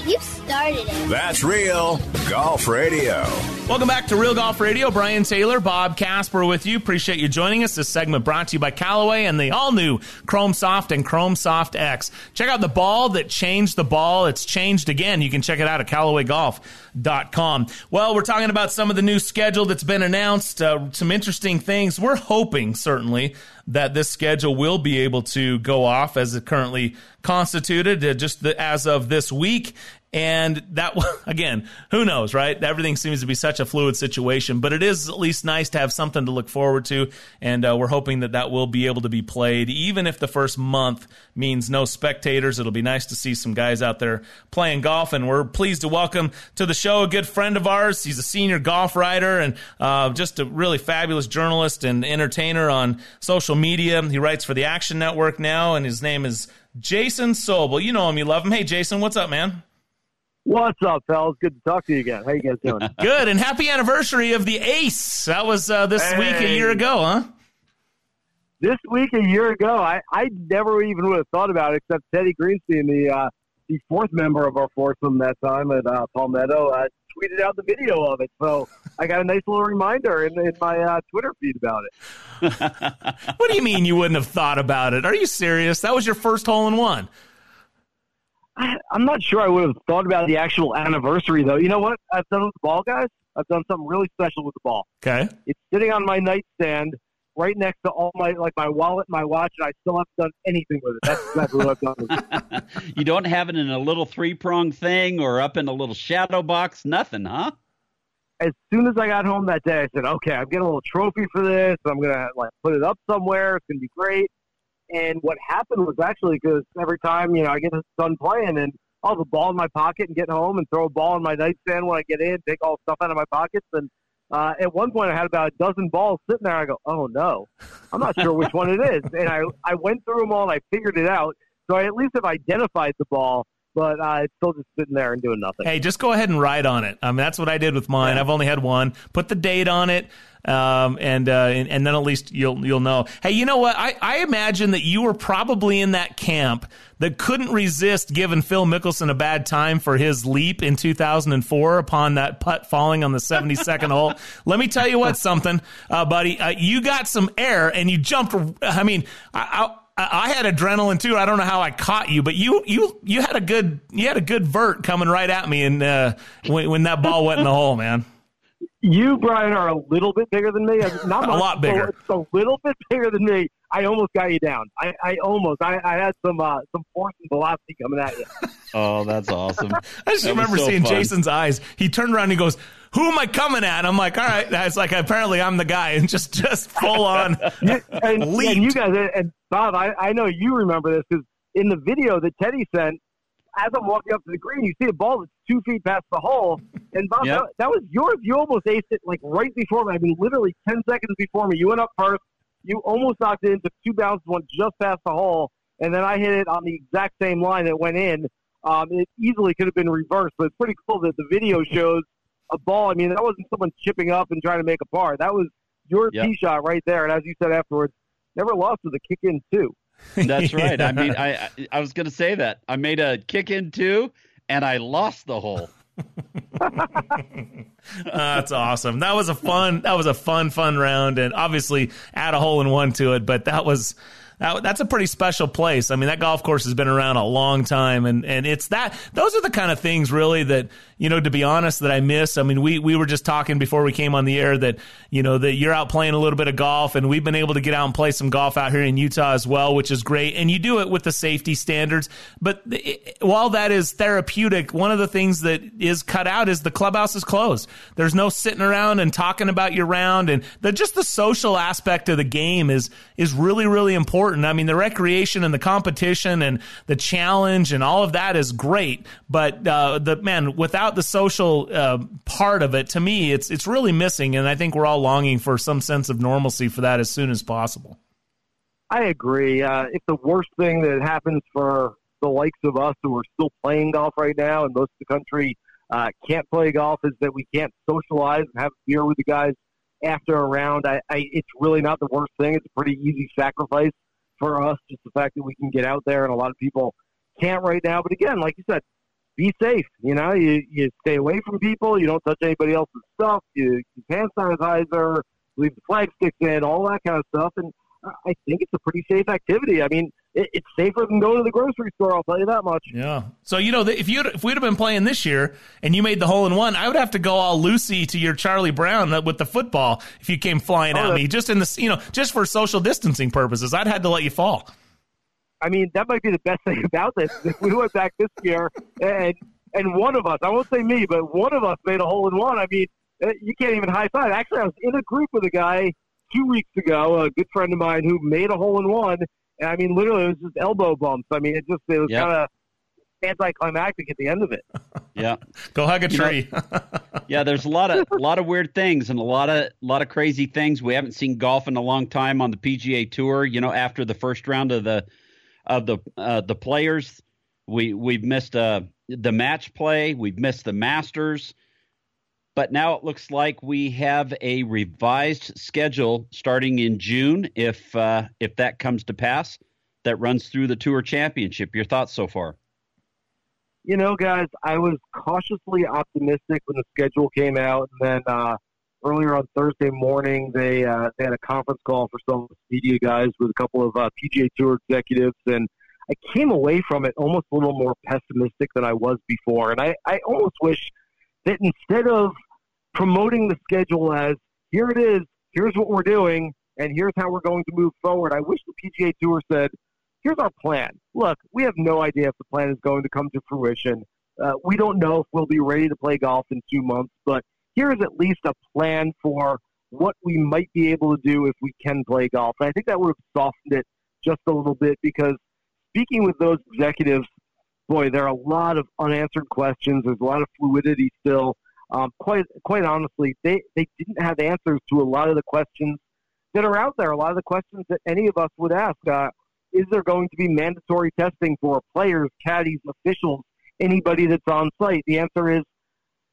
You started it. That's real golf radio. Welcome back to Real Golf Radio. Brian Taylor, Bob Casper with you. Appreciate you joining us. This segment brought to you by Callaway and the all new Chrome Soft and Chrome Soft X. Check out the ball that changed the ball. It's changed again. You can check it out at CallawayGolf.com. Well, we're talking about some of the new schedule that's been announced, uh, some interesting things. We're hoping, certainly, that this schedule will be able to go off as it currently constituted uh, just the, as of this week. And that, again, who knows, right? Everything seems to be such a fluid situation, but it is at least nice to have something to look forward to. And uh, we're hoping that that will be able to be played, even if the first month means no spectators. It'll be nice to see some guys out there playing golf. And we're pleased to welcome to the show a good friend of ours. He's a senior golf writer and uh, just a really fabulous journalist and entertainer on social media. He writes for the Action Network now, and his name is Jason Sobel. You know him, you love him. Hey, Jason, what's up, man? What's up, fellas? Good to talk to you again. How you guys doing? Good, and happy anniversary of the Ace. That was uh, this hey. week a year ago, huh? This week a year ago, I, I never even would have thought about it, except Teddy Greenstein, the uh, the fourth member of our foursome that time at uh, Palmetto, uh, tweeted out the video of it. So I got a nice little reminder in, in my uh, Twitter feed about it. what do you mean you wouldn't have thought about it? Are you serious? That was your first hole in one. I, am not sure I would have thought about the actual anniversary, though. You know what I've done with the ball, guys? I've done something really special with the ball. Okay. It's sitting on my nightstand right next to all my like my wallet, my watch, and I still haven't done anything with it. That's exactly what I've done. you don't have it in a little three prong thing or up in a little shadow box, nothing, huh? As soon as I got home that day, I said, "Okay, I'm getting a little trophy for this. I'm gonna like put it up somewhere. It's gonna be great." And what happened was actually because every time, you know, I get done playing and I'll have a ball in my pocket and get home and throw a ball in my nightstand when I get in, take all the stuff out of my pockets. And uh, at one point, I had about a dozen balls sitting there. I go, oh no, I'm not sure which one it is. And I, I went through them all and I figured it out. So I at least have identified the ball but uh, it's still just sitting there and doing nothing. Hey, just go ahead and write on it. I mean, that's what I did with mine. Yeah. I've only had one. Put the date on it, um, and, uh, and, and then at least you'll you'll know. Hey, you know what? I, I imagine that you were probably in that camp that couldn't resist giving Phil Mickelson a bad time for his leap in 2004 upon that putt falling on the 72nd hole. Let me tell you what, something, uh, buddy. Uh, you got some air and you jumped. I mean, I, I I had adrenaline too. I don't know how I caught you, but you you you had a good you had a good vert coming right at me, and uh, when when that ball went in the hole, man. You, Brian, are a little bit bigger than me. Not a lot bigger. It's a little bit bigger than me. I almost got you down. I, I almost. I, I had some uh, some force and velocity coming at you. Oh, that's awesome. I just That remember so seeing fun. Jason's eyes. He turned around and he goes, "Who am I coming at?" I'm like, "All right." That's like apparently I'm the guy, and just just full on and, and leaped. you guys and Bob, I, I know you remember this because in the video that Teddy sent, as I'm walking up to the green, you see a ball that's two feet past the hole, and Bob, Yep. that, that was yours. You almost aced it like right before me. I mean, literally ten seconds before me. You went up first. You almost knocked it into two bounces, went just past the hole, and then I hit it on the exact same line that went in. Um, it easily could have been reversed, but it's pretty cool that the video shows a ball. I mean, that wasn't someone chipping up and trying to make a par. That was your Yep. tee shot right there. And as you said afterwards, never lost with a kick in two. That's right. Yeah. I mean, I I- I was going to say that I made a kick in two, and I lost the hole. That's awesome. That was a fun. That was a fun, fun round, and obviously add a hole in one to it. But that was that, that's a pretty special place. I mean, that golf course has been around a long time, and and it's that. Those are the kind of things, really, that you know, to be honest, that I miss. I mean, we we were just talking before we came on the air that you know that you're out playing a little bit of golf, and we've been able to get out and play some golf out here in Utah as well, which is great. And you do it with the safety standards, but while that is therapeutic, one of the things that is cut out is the clubhouse is closed. There's no sitting around and talking about your round, and the, just the social aspect of the game is is really really important. I mean, the recreation and the competition and the challenge and all of that is great, but uh, the man without the social uh, part of it, to me, it's it's really missing, and I think we're all longing for some sense of normalcy for that as soon as possible. I agree. Uh, if the worst thing that happens for the likes of us who are still playing golf right now, and most of the country uh, can't play golf, is that we can't socialize and have beer with the guys after a round. I, I, it's really not the worst thing. It's a pretty easy sacrifice for us, just the fact that we can get out there, and a lot of people can't right now. But again, like you said, be safe. You know, you, you stay away from people. You don't touch anybody else's stuff. You, you hand sanitizer, leave the flag sticks in, all that kind of stuff. And I think it's a pretty safe activity. I mean, it, it's safer than going to the grocery store. I'll tell you that much. Yeah. So you know, if you if we'd have been playing this year and you made the hole in one, I would have to go all Lucy to your Charlie Brown with the football if you came flying Oh, at me just in the you know just for social distancing purposes. I'd had to let you fall. I mean, that might be the best thing about this. If we went back this year and and one of us, I won't say me, but one of us made a hole in one. I mean, uh, you can't even high five. Actually, I was in a group with a guy two weeks ago, a good friend of mine who made a hole in one. And I mean, literally, it was just elbow bumps. I mean, it just it was Yep. kind of anticlimactic at the end of it. Yeah. Go hug a You know, tree. Yeah, there's a lot of a lot of weird things and a lot of a lot of crazy things. We haven't seen golf in a long time on the PGA Tour. You know, after the first round of the of the uh, the players, we we've missed uh, the match play. We've missed the Masters, but now it looks like we have a revised schedule starting in June. If uh, if that comes to pass, that runs through the Tour Championship. Your thoughts so far? you know, guys, I was cautiously optimistic when the schedule came out, and then uh, earlier on Thursday morning, they uh, they had a conference call for some media guys with a couple of uh, PGA Tour executives, and I came away from it almost a little more pessimistic than I was before, and I, I almost wish that instead of promoting the schedule as here it is, here's what we're doing, and here's how we're going to move forward, I wish the PGA Tour said, here's our plan. Look, we have no idea if the plan is going to come to fruition. Uh, we don't know if we'll be ready to play golf in two months, but here is at least a plan for what we might be able to do if we can play golf. And I think that would have softened it just a little bit because speaking with those executives, boy, there are a lot of unanswered questions. There's a lot of fluidity still. Um, quite quite honestly, they, they didn't have answers to a lot of the questions that are out there. A lot of the questions that any of us would ask. Uh, is there going to be mandatory testing for players, caddies, officials, anybody that's on site? The answer is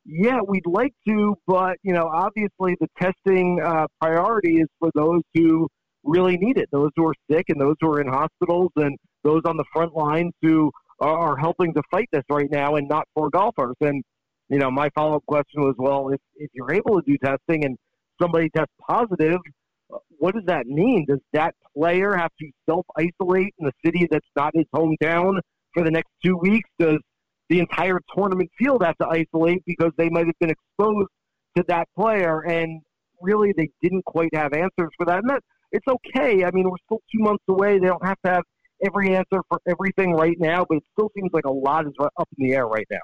yeah, we'd like to, but you know, obviously the testing uh, priority is for those who really need it, those who are sick and those who are in hospitals and those on the front lines who are, helping to fight this right now, and not for golfers. And you know, my follow up question was, well, if if you're able to do testing and somebody tests positive, what does that mean? Does that player have to self isolate in a city that's not his hometown for the next two weeks? Does the entire tournament field have to isolate because they might have been exposed to that player? And really, they didn't quite have answers for that. And that it's okay. I mean, we're still two months away. They don't have to have every answer for everything right now, but it still seems like a lot is up in the air right now.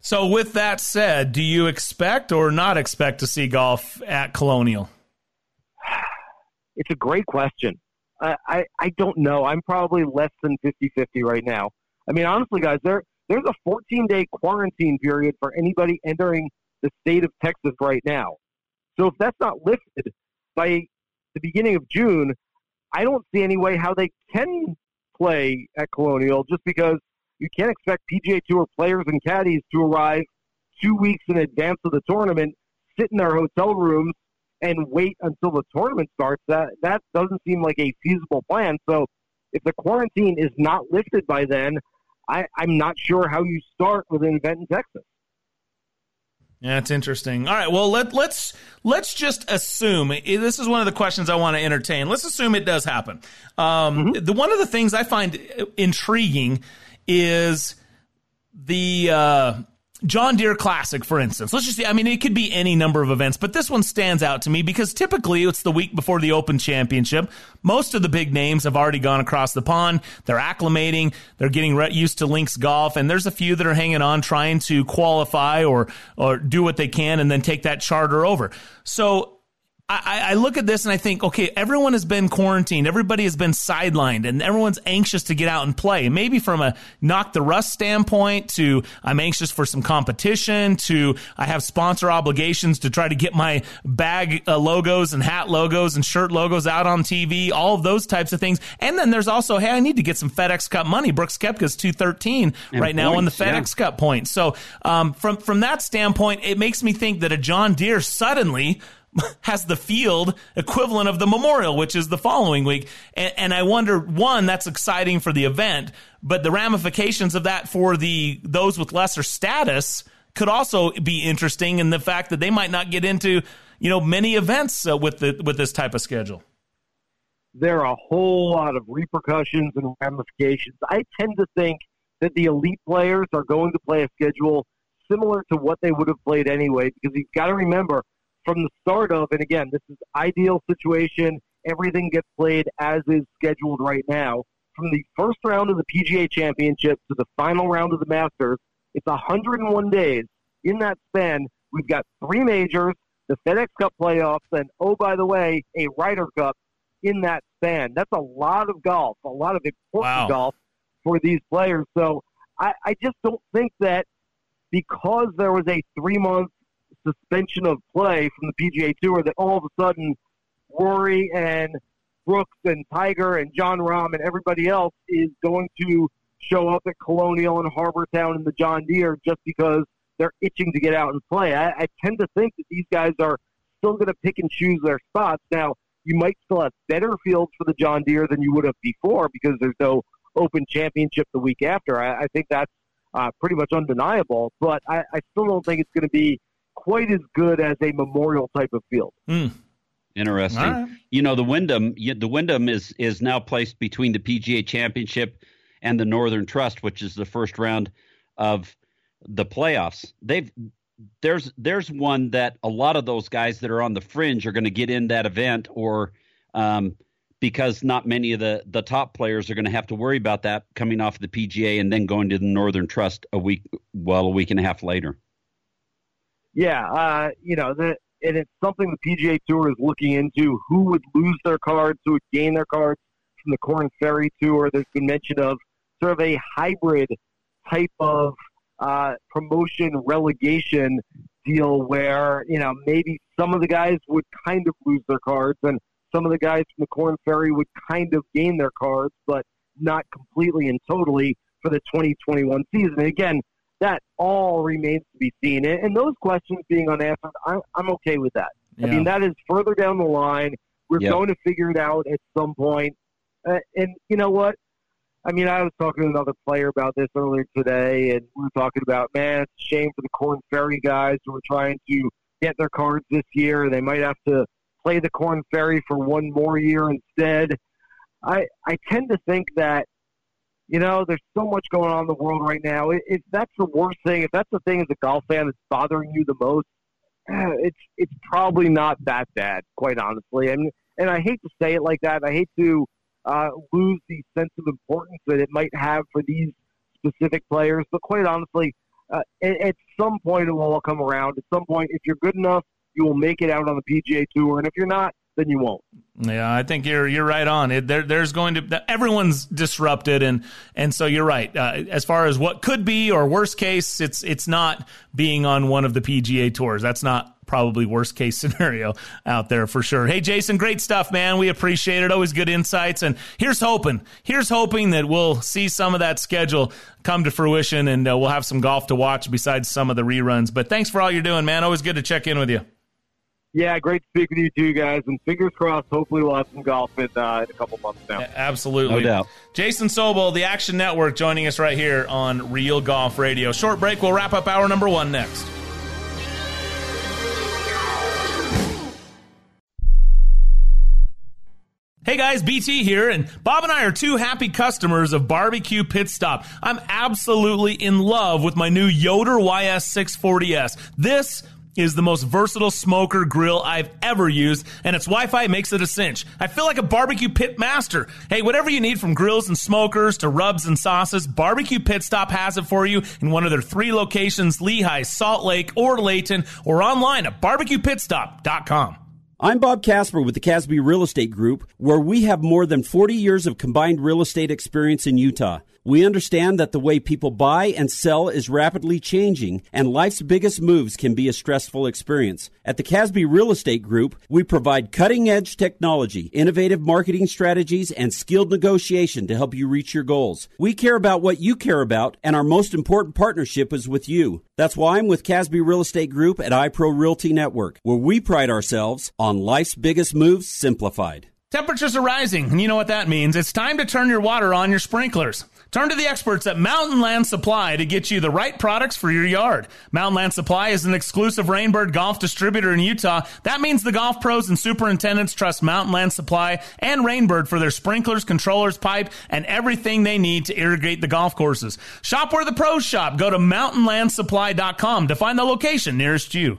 So, with that said, do you expect or not expect to see golf at Colonial? It's a great question. I, I, I don't know. I'm probably less than 50 50 right now. I mean, honestly, guys, there there's a 14 day quarantine period for anybody entering the state of Texas right now. So if that's not lifted by the beginning of June, I don't see any way how they can play at Colonial just because you can't expect PGA Tour players and caddies to arrive two weeks in advance of the tournament, sit in their hotel rooms, and wait until the tournament starts. That that doesn't seem like a feasible plan. So, if the quarantine is not lifted by then, I, I'm not sure how you start with an event in Texas. Yeah, it's interesting. All right, well let let's let's just assume this is one of the questions I want to entertain. Let's assume it does happen. Um, mm-hmm. The one of the things I find intriguing is the uh, John Deere Classic, for instance. Let's just see. I mean, it could be any number of events, but this one stands out to me because typically it's the week before the Open Championship. Most of the big names have already gone across the pond. They're acclimating. They're getting used to links golf, and there's a few that are hanging on, trying to qualify or or do what they can, and then take that charter over. So I, I, look at this and I think, okay, everyone has been quarantined, everybody has been sidelined, and everyone's anxious to get out and play. Maybe from a knock the rust standpoint to I'm anxious for some competition to I have sponsor obligations to try to get my bag uh, logos and hat logos and shirt logos out on TV, all of those types of things. And then there's also, hey, I need to get some FedEx Cup money. Brooks Koepka's 213 and right points, now on the FedEx yeah. Cup points. So um, from from that standpoint, it makes me think that a John Deere suddenly has the field equivalent of the memorial, which is the following week. And, and, I wonder, one, that's exciting for the event, but the ramifications of that for the those with lesser status could also be interesting in the fact that they might not get into, you know, many events uh, with the with this type of schedule. There are a whole lot of repercussions and ramifications. I tend to think that the elite players are going to play a schedule similar to what they would have played anyway, because you've got to remember from the start of, and again, this is ideal situation. Everything gets played as is scheduled right now. From the first round of the PGA Championship to the final round of the Masters, it's 101 days. In that span, we've got three majors, the FedEx Cup playoffs, and oh, by the way, a Ryder Cup in that span. That's a lot of golf, a lot of important wow. golf for these players. So I, I just don't think that because there was a three month suspension of play from the PGA Tour that all of a sudden Rory and Brooks and Tiger and Jon Rahm and everybody else is going to show up at Colonial and Harbour Town and the John Deere just because they're itching to get out and play. I, I tend to think that these guys are still going to pick and choose their spots. Now, you might still have better fields for the John Deere than you would have before because there's no Open Championship the week after. I, I think that's uh, pretty much undeniable, but I, I still don't think it's going to be quite as good as a memorial type of field. Mm. Interesting. Right. You know, the Wyndham, the Wyndham is is now placed between the PGA Championship and the Northern Trust, which is the first round of the playoffs. They've there's there's one that a lot of those guys that are on the fringe are going to get in that event, or um, because not many of the the top players are going to have to worry about that coming off the PGA and then going to the Northern Trust a week, well, a week and a half later yeah, uh, you know, the, and it's something the PGA Tour is looking into. Who would lose their cards? Who would gain their cards from the Korn Ferry Tour? There's been mention of sort of a hybrid type of uh, promotion relegation deal where you know maybe some of the guys would kind of lose their cards and some of the guys from the Korn Ferry would kind of gain their cards, but not completely and totally for the 2021 season. And again, that all remains to be seen. And, and those questions being unanswered, I'm, I'm okay with that. Yeah. I mean, that is further down the line. We're yep. going to figure it out at some point. Uh, and you know what? I mean, I was talking to another player about this earlier today, and we were talking about, man, it's a shame for the Korn Ferry guys who are trying to get their cards this year. They might have to play the Korn Ferry for one more year instead. I I tend to think that you know there's so much going on in the world right now. If that's the worst thing, if that's the thing as a golf fan that's bothering you the most, it's it's probably not that bad, quite honestly. And and I hate to say it like that. I hate to uh, lose the sense of importance that it might have for these specific players. But quite honestly, uh, at, at some point it will all come around. At some point, if you're good enough, you will make it out on the PGA Tour, and if you're not, then you won't. Yeah, I think you're you're right on. It, there, there's going to everyone's disrupted, and and so you're right. Uh, as far as what could be or worst case, it's it's not being on one of the PGA tours. That's not probably worst case scenario out there for sure. Hey, Jason, great stuff, man. We appreciate it. Always good insights. And here's hoping, here's hoping that we'll see some of that schedule come to fruition and uh, we'll have some golf to watch besides some of the reruns. But thanks for all you're doing, man. Always good to check in with you. Yeah, great speaking to speak with you too, guys. And fingers crossed, hopefully we'll have some golf in, uh, in a couple months now. Absolutely. No doubt. Jason Sobel, the Action Network, joining us right here on Real Golf Radio. Short break. We'll wrap up hour number one next. Hey guys, BT here, and Bob and I are two happy customers of Barbecue Pit Stop. I'm absolutely in love with my new Yoder YS640S. This is the most versatile smoker grill I've ever used, and its Wi-Fi makes it a cinch. I feel like a barbecue pit master. Hey, whatever you need from grills and smokers to rubs and sauces, Barbecue Pit Stop has it for you in one of their three locations, Lehi, Salt Lake, or Layton, or online at barbecuepitstop.com. I'm Bob Casper with the Casby Real Estate Group, where we have more than 40 years of combined real estate experience in Utah. We understand that the way people buy and sell is rapidly changing, and life's biggest moves can be a stressful experience. At the Casby Real Estate Group, we provide cutting edge technology, innovative marketing strategies, and skilled negotiation to help you reach your goals. We care about what you care about, and our most important partnership is with you. That's why I'm with Casby Real Estate Group at iPro Realty Network, where we pride ourselves on life's biggest moves simplified. Temperatures are rising, and you know what that means. It's time to turn your water on your sprinklers. Turn to the experts at Mountain Land Supply to get you the right products for your yard. Mountain Land Supply is an exclusive Rainbird golf distributor in Utah. That means the golf pros and superintendents trust Mountain Land Supply and Rainbird for their sprinklers, controllers, pipe, and everything they need to irrigate the golf courses. Shop where the pros shop. Go to mountainlandsupply.com to find the location nearest you.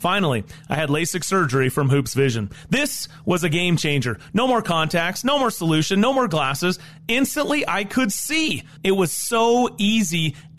Finally, I had LASIK surgery from Hoopes Vision. This was a game changer. No more contacts, no more solution, no more glasses. Instantly, I could see. It was so easy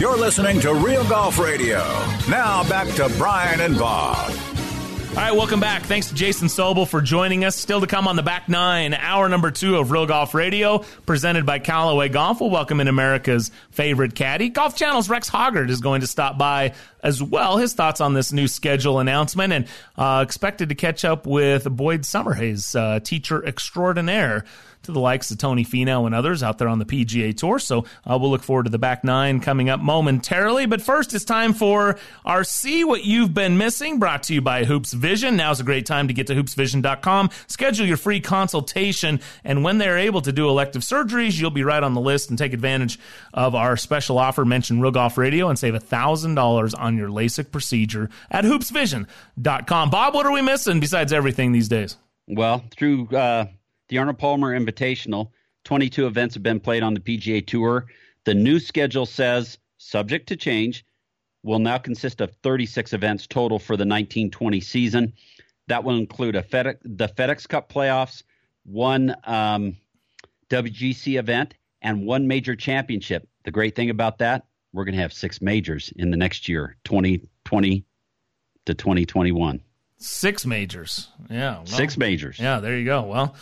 You're listening to Real Golf Radio. Now back to Brian and Bob. All right, welcome back. Thanks to Jason Sobel for joining us. Still to come on the back nine, hour number two of Real Golf Radio, presented by Callaway Golf. We'll welcome in America's favorite caddy. Golf Channel's Rex Hoggard is going to stop by as well. His thoughts on this new schedule announcement and uh, expected to catch up with Boyd Summerhays, uh, teacher extraordinaire to the likes of Tony Finau and others out there on the PGA Tour. So uh, we'll look forward to the back nine coming up momentarily. But first, it's time for our See What You've Been Missing, brought to you by Hoopes Vision. Now's a great time to get to hoopesvision.com, schedule your free consultation, and when they're able to do elective surgeries, you'll be right on the list and take advantage of our special offer mentioned Real Golf Radio and save $1,000 on your LASIK procedure at hoopesvision.com. Bob, what are we missing besides everything these days? Well, through uh, the Arnold Palmer Invitational, 22 events have been played on the PGA Tour. The new schedule says, subject to change, will now consist of 36 events total for the 1920 season. That will include a FedEx, the FedEx Cup playoffs, one um, WGC event, and one major championship. The great thing about that, we're going to have six majors in the next year, 2020 to 2021. Six majors. Yeah. Well, Six majors. Yeah, there you go. Well,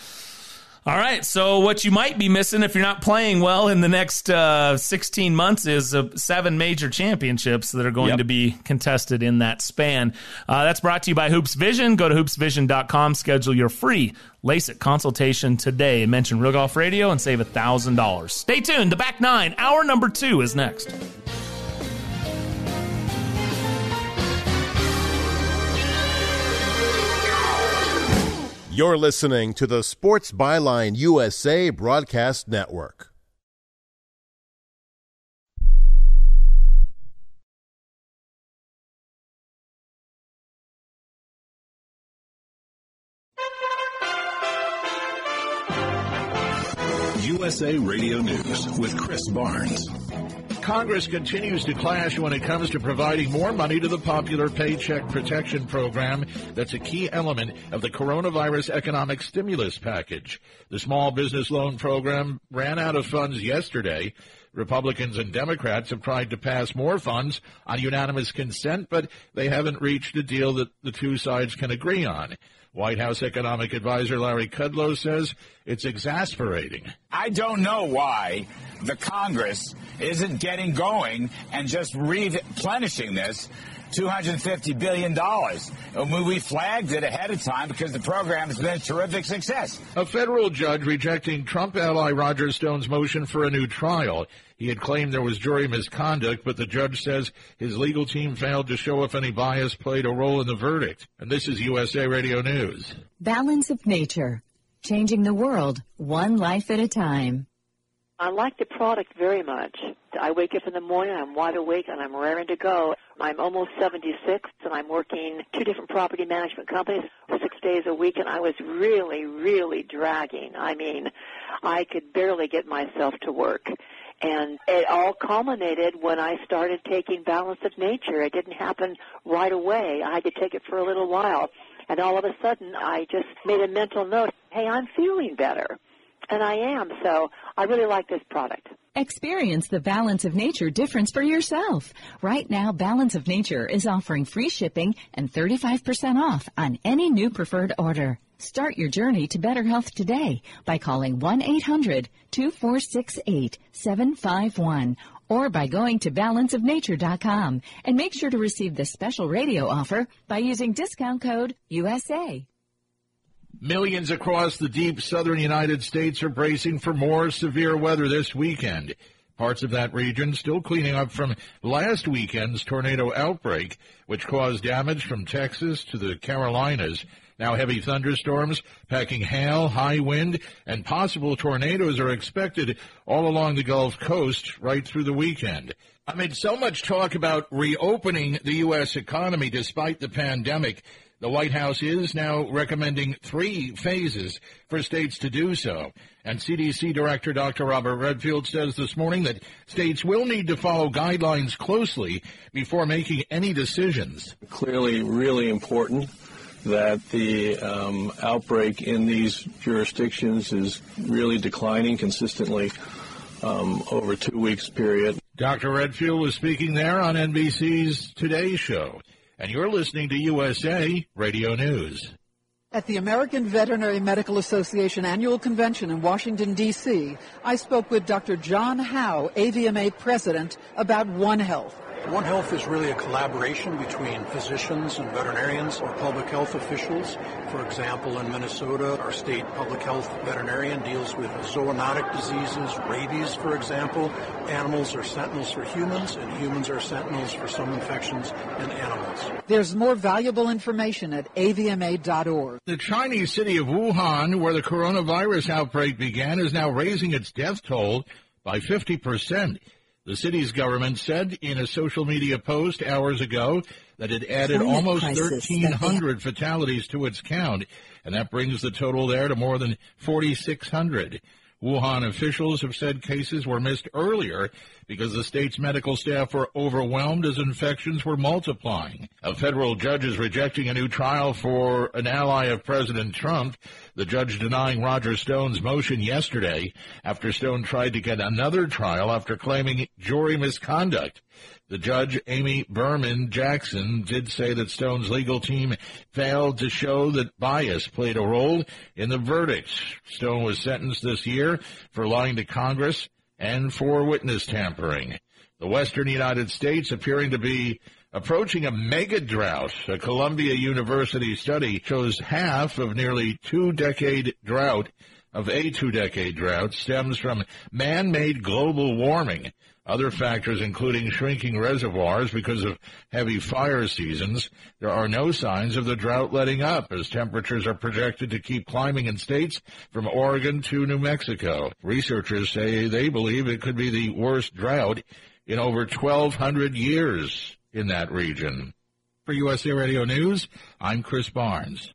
all right. So, what you might be missing if you're not playing well in the next uh, 16 months is uh, seven major championships that are going yep. to be contested in that span. Uh, that's brought to you by Hoopes Vision. Go to hoopesvision.com, schedule your free LASIK consultation today. Mention Real Golf Radio and save $1,000. Stay tuned. The back nine, hour number two is next. You're listening to the Sports Byline USA Broadcast Network. USA Radio News with Chris Barnes. Congress continues to clash when it comes to providing more money to the popular Paycheck Protection Program that's a key element of the coronavirus economic stimulus package. The small business loan program ran out of funds yesterday. Republicans and Democrats have tried to pass more funds on unanimous consent, but they haven't reached a deal that the two sides can agree on. White House economic advisor Larry Kudlow says it's exasperating. I don't know why the Congress isn't getting going and just replenishing this $250 billion. And uh, we flagged it ahead of time because the program has been a terrific success. A federal judge rejecting Trump ally Roger Stone's motion for a new trial. He had claimed there was jury misconduct, but the judge says his legal team failed to show if any bias played a role in the verdict. And this is USA Radio News. Balance of Nature, changing the world one life at a time. I like the product very much. I wake up in the morning, I'm wide awake, and I'm raring to go. I'm almost 76, and I'm working two different property management companies six days a week, and I was really, really dragging. I mean, I could barely get myself to work. And it all culminated when I started taking Balance of Nature. It didn't happen right away. I had to take it for a little while. And all of a sudden, I just made a mental note, hey, I'm feeling better. And I am, so I really like this product. Experience the Balance of Nature difference for yourself. Right now, Balance of Nature is offering free shipping and 35% off on any new preferred order. Start your journey to better health today by calling 1-800-2468-751 or by going to balanceofnature.com and make sure to receive this special radio offer by using discount code USA. Millions across the deep southern United States are bracing for more severe weather this weekend. Parts of that region still cleaning up from last weekend's tornado outbreak, which caused damage from Texas to the Carolinas. Now heavy thunderstorms, packing hail, high wind, and possible tornadoes are expected all along the Gulf Coast right through the weekend. Amid so much talk about reopening the U.S. economy despite the pandemic, the White House is now recommending three phases for states to do so. And CDC Director Dr. Robert Redfield says this morning that states will need to follow guidelines closely before making any decisions. Clearly, really important that the um, outbreak in these jurisdictions is really declining consistently um, over two weeks period. Dr. Redfield was speaking there on NBC's Today Show and you're listening to USA Radio News. At the American Veterinary Medical Association annual convention in Washington, D.C., I spoke with Dr. John Howe, AVMA president, about One Health. One Health is really a collaboration between physicians and veterinarians or public health officials. For example, in Minnesota, our state public health veterinarian deals with zoonotic diseases, rabies, for example. Animals are sentinels for humans, and humans are sentinels for some infections in animals. There's more valuable information at avma.org. The Chinese city of Wuhan, where the coronavirus outbreak began, is now raising its death toll by 50%. The city's government said in a social media post hours ago that it added Climate almost crisis 1,300 fatalities to its count, and that brings the total there to more than 4,600. Wuhan officials have said cases were missed earlier because the state's medical staff were overwhelmed as infections were multiplying. A federal judge is rejecting a new trial for an ally of President Trump. The judge denying Roger Stone's motion yesterday after Stone tried to get another trial after claiming jury misconduct. The judge, Amy Berman Jackson, did say that Stone's legal team failed to show that bias played a role in the verdict. Stone was sentenced this year for lying to Congress and for witness tampering. The western United States appearing to be approaching a mega drought. A Columbia University study shows half of nearly two decade drought of a two decade drought stems from man-made global warming. Other factors including shrinking reservoirs because of heavy fire seasons. There are no signs of the drought letting up as temperatures are projected to keep climbing in states from Oregon to New Mexico. Researchers say they believe it could be the worst drought in over 1200 years in that region. For USA Radio News, I'm Chris Barnes.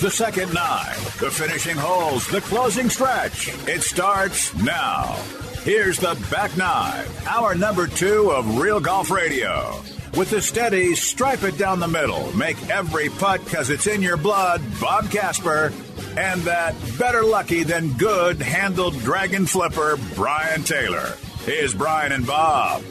The second nine, the finishing holes, the closing stretch. It starts now. Here's the back nine, our number two of Real Golf Radio. With the steady, stripe it down the middle, make every putt because it's in your blood, Bob Casper, and that better lucky than good handled dragon flipper, Brian Taylor. Here's Brian and Bob.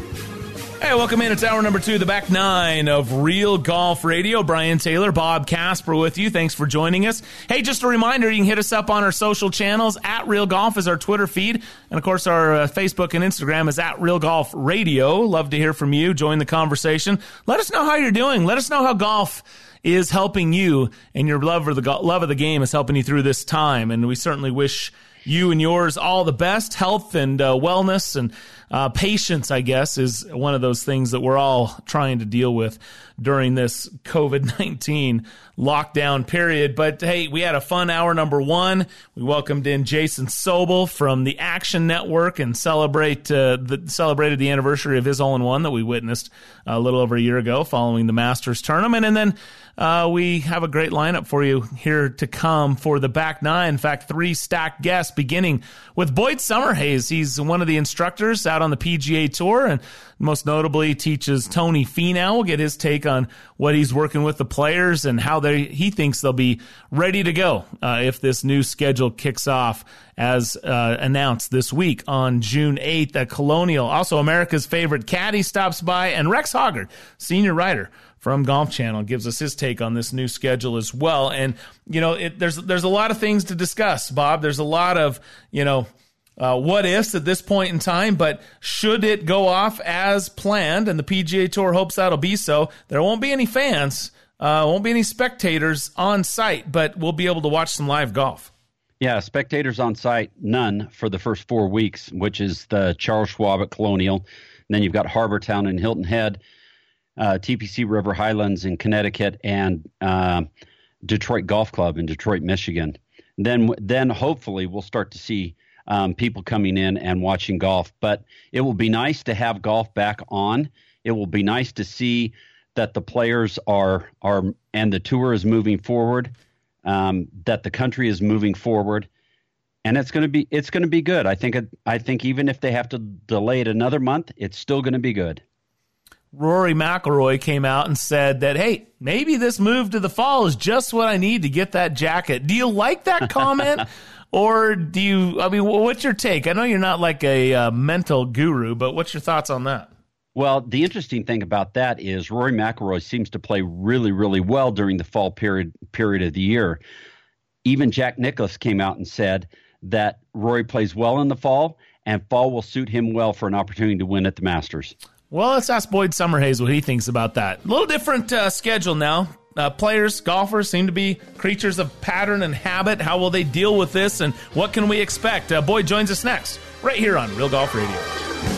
Hey, welcome in. It's hour number two, the back nine of Real Golf Radio. Brian Taylor, Bob Casper with you. Thanks for joining us. Hey, just a reminder, you can hit us up on our social channels. At Real Golf is our Twitter feed. And of course, our uh, Facebook and Instagram is at Real Golf Radio. Love to hear from you. Join the conversation. Let us know how you're doing. Let us know how golf is helping you and your love of the, go- love of the game is helping you through this time. And we certainly wish you and yours all the best health and uh, wellness and uh, patience, I guess, is one of those things that we're all trying to deal with during this COVID 19 lockdown period. But hey, we had a fun hour number one. We welcomed in Jason Sobel from the Action Network and celebrate uh, the, celebrated the anniversary of his all in one that we witnessed a little over a year ago following the Masters tournament. And then uh, we have a great lineup for you here to come for the back nine. In fact, three stacked guests, beginning with Boyd Summerhays. He's one of the instructors out on the PGA Tour and most notably teaches Tony Finau. We'll get his take on what he's working with the players and how they he thinks they'll be ready to go uh, if this new schedule kicks off as uh, announced this week on June 8th at Colonial. Also, America's favorite caddy stops by, and Rex Hoggard, senior writer from Golf Channel gives us his take on this new schedule as well. And you know, it, there's there's a lot of things to discuss, Bob. There's a lot of you know. Uh, what ifs at this point in time, but should it go off as planned, and the PGA Tour hopes that'll be so, there won't be any fans Uh, won't be any spectators on site, but we'll be able to watch some live golf. Yeah, spectators on site, none for the first four weeks, which is the Charles Schwab at Colonial. And then you've got Harbour Town and Hilton Head, uh, TPC River Highlands in Connecticut, and uh, Detroit Golf Club in Detroit, Michigan. Then, then hopefully we'll start to see um, people coming in and watching golf. But it will be nice to have golf back on. It will be nice to see that the players are are and the tour is moving forward, um, that the country is moving forward, and it's going to be it's going to be good. I think it, I think even if they have to delay it another month, it's still going to be good. Rory McIlroy came out and said that, hey, maybe this move to the fall is just what I need to get that jacket. Do you like that comment? Or do you, I mean, what's your take? I know you're not like a uh, mental guru, but what's your thoughts on that? Well, the interesting thing about that is Rory McIlroy seems to play really, really well during the fall period period of the year. Even Jack Nicklaus came out and said that Rory plays well in the fall, and fall will suit him well for an opportunity to win at the Masters. Well, let's ask Boyd Summerhays what he thinks about that. A little different uh, schedule now. Uh, players, golfers seem to be creatures of pattern and habit. How will they deal with this, and what can we expect? Uh, Boyd joins us next, right here on Real Golf Radio.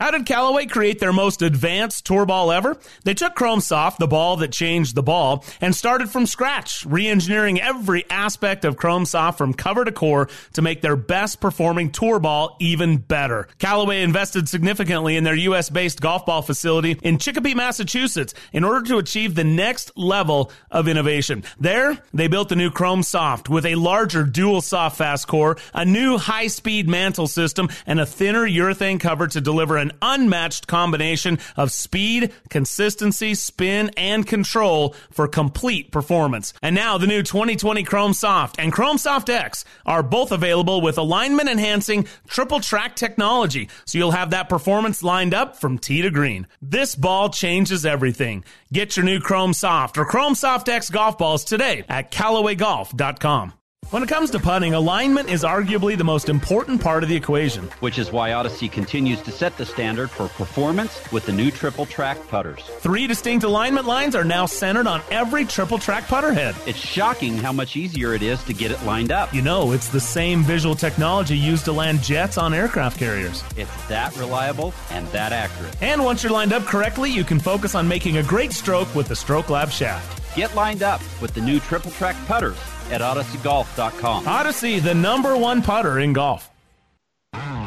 How did Callaway create their most advanced tour ball ever? They took Chrome Soft, the ball that changed the ball, and started from scratch, re-engineering every aspect of Chrome Soft from cover to core to make their best performing tour ball even better. Callaway invested significantly in their US based golf ball facility in Chicopee, Massachusetts in order to achieve the next level of innovation. There, they built the new Chrome Soft with a larger dual soft fast core, a new high speed mantle system, and a thinner urethane cover to deliver an unmatched combination of speed, consistency, spin, and control for complete performance. And now the new 2020 Chrome Soft and Chrome Soft X are both available with alignment enhancing triple track technology. So you'll have that performance lined up from tee to green. This ball changes everything. Get your new Chrome Soft or Chrome Soft X golf balls today at CallawayGolf.com. When it comes to putting, alignment is arguably the most important part of the equation. Which is why Odyssey continues to set the standard for performance with the new triple track putters. Three distinct alignment lines are now centered on every triple track putter head. It's shocking how much easier it is to get it lined up. You know, it's the same visual technology used to land jets on aircraft carriers. It's that reliable and that accurate. And once you're lined up correctly, you can focus on making a great stroke with the Stroke Lab shaft. Get lined up with the new triple track putters at odysseygolf.com. Odyssey, the number one putter in golf.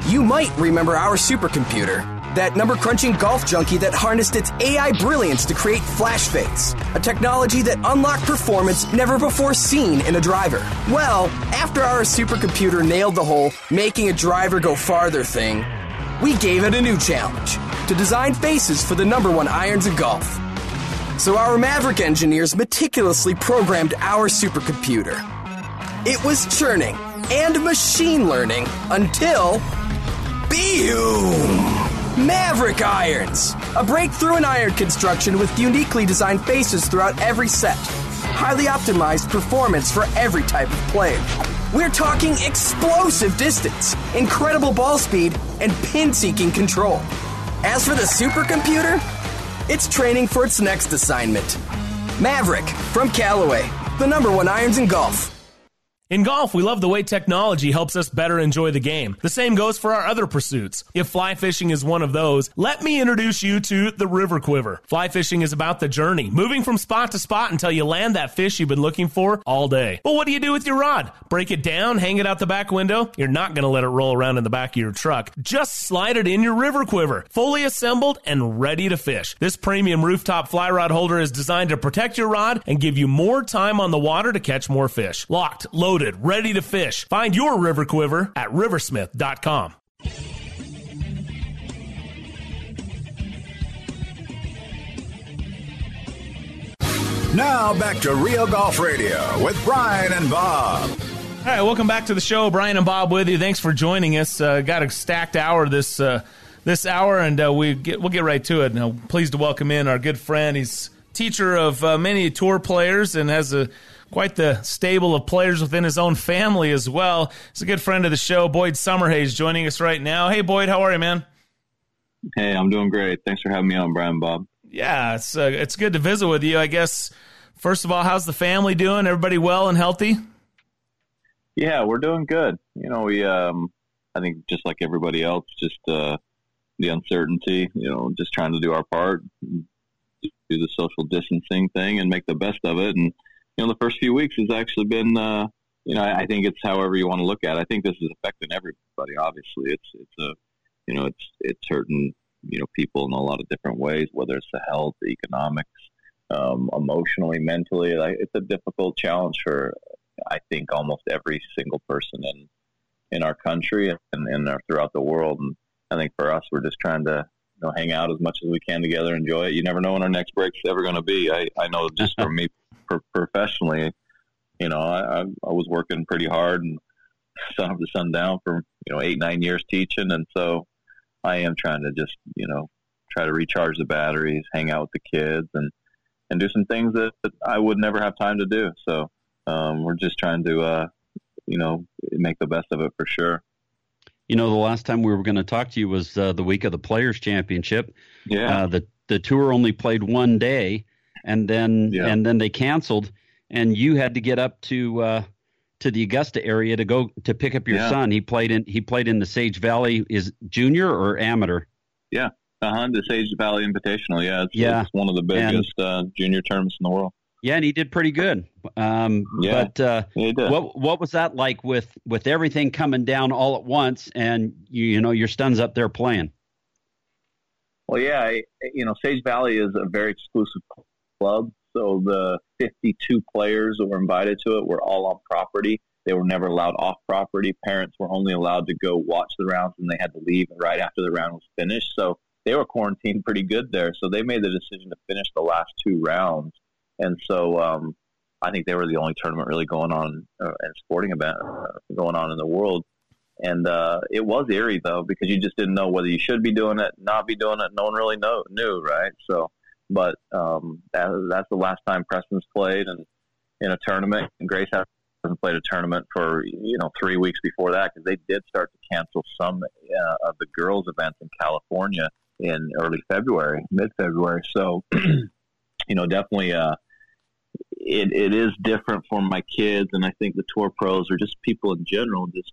You might remember our supercomputer, that number crunching golf junkie that harnessed its AI brilliance to create Flash Face, a technology that unlocked performance never before seen in a driver. Well, after our supercomputer nailed the whole making a driver go farther thing, we gave it a new challenge to design faces for the number one irons in golf. So our Mavrik engineers meticulously programmed our supercomputer. It was churning and machine learning until. Boom! Mavrik irons! A breakthrough in iron construction with uniquely designed faces throughout every set. Highly optimized performance for every type of player. We're talking explosive distance, incredible ball speed, and pin seeking control. As for the supercomputer, it's training for its next assignment. Mavrik from Callaway, the number one irons in golf. In golf, we love the way technology helps us better enjoy the game. The same goes for our other pursuits. If fly fishing is one of those, let me introduce you to the River Quiver. Fly fishing is about the journey, moving from spot to spot until you land that fish you've been looking for all day. Well, what do you do with your rod? Break it down, hang it out the back window? You're not going to let it roll around in the back of your truck. Just slide it in your River Quiver, fully assembled and ready to fish. This premium rooftop fly rod holder is designed to protect your rod and give you more time on the water to catch more fish. Locked, loaded, ready to fish. Find your river quiver at riversmith.com. Now back to Real Golf Radio with Brian and Bob. All right, welcome back to the show. Brian and Bob with you. Thanks for joining us. Uh, got a stacked hour this uh, this hour, and uh, we get, we'll get right to it. Now, pleased to welcome in our good friend. He's teacher of uh, many tour players and has a quite the stable of players within his own family as well. He's a good friend of the show, Boyd Summerhays, joining us right now. Hey, Boyd, how are you, man? Hey, I'm doing great. Thanks for having me on, Brian Bob. Yeah, it's uh, it's good to visit with you. I guess first of all, how's the family doing? Everybody well and healthy? Yeah, we're doing good. You know, we um, I think just like everybody else, just uh, the uncertainty. You know, just trying to do our part, do the social distancing thing, and make the best of it. And you know, the first few weeks has actually been. Uh, you know, I, think it's however you want to look at. it. I think this is affecting everybody. Obviously, it's it's a, you know, it's it's hurting you know people in a lot of different ways, whether it's the health, the economics, um, emotionally, mentally. Like, it's a difficult challenge for I think almost every single person in in our country and, and our, throughout the world. And I think for us, we're just trying to you know hang out as much as we can together, enjoy it. You never know when our next break's ever going to be. I I know just for me professionally, you know, I, I I was working pretty hard and sun up to sundown for you know eight nine years teaching, and so I am trying to just you know try to recharge the batteries, hang out with the kids, and and do some things that, that I would never have time to do. So um, we're just trying to uh, you know make the best of it for sure. You know, the last time we were going to talk to you was uh, the week of the Players Championship. Yeah. Uh, the the tour only played one day, and then Yeah. and then they canceled, and you had to get up to uh, to the Augusta area to go to pick up your Yeah. son. He played in he played in the Sage Valley. Is junior or amateur? Yeah, uh-huh, the Sage Valley Invitational. Yeah, it's, Yeah. it's one of the biggest uh, junior tournaments in the world. Yeah, and he did pretty good. Um, Yeah, but uh, he did. what what was that like with with everything coming down all at once, and you you know your son's up there playing? Well, yeah, I, you know, Sage Valley is a very exclusive club. So the 52 players that were invited to it were all on property. They were never allowed off property. Parents were only allowed to go watch the rounds and they had to leave right after the round was finished. So they were quarantined pretty good there. So they made the decision to finish the last two rounds. And so um, I think they were the only tournament really going on uh, and sporting event uh, going on in the world. And uh, it was eerie though because you just didn't know whether you should be doing it, not be doing it. No one really know, knew, right? So, but um, that, that's the last time Preston's played and in a tournament. And Grace hasn't played a tournament for you know three weeks before that because they did start to cancel some uh, of the girls' events in California in early February, mid February. So, you know, definitely. Uh, it, it is different for my kids, and I think the tour pros or just people in general. Just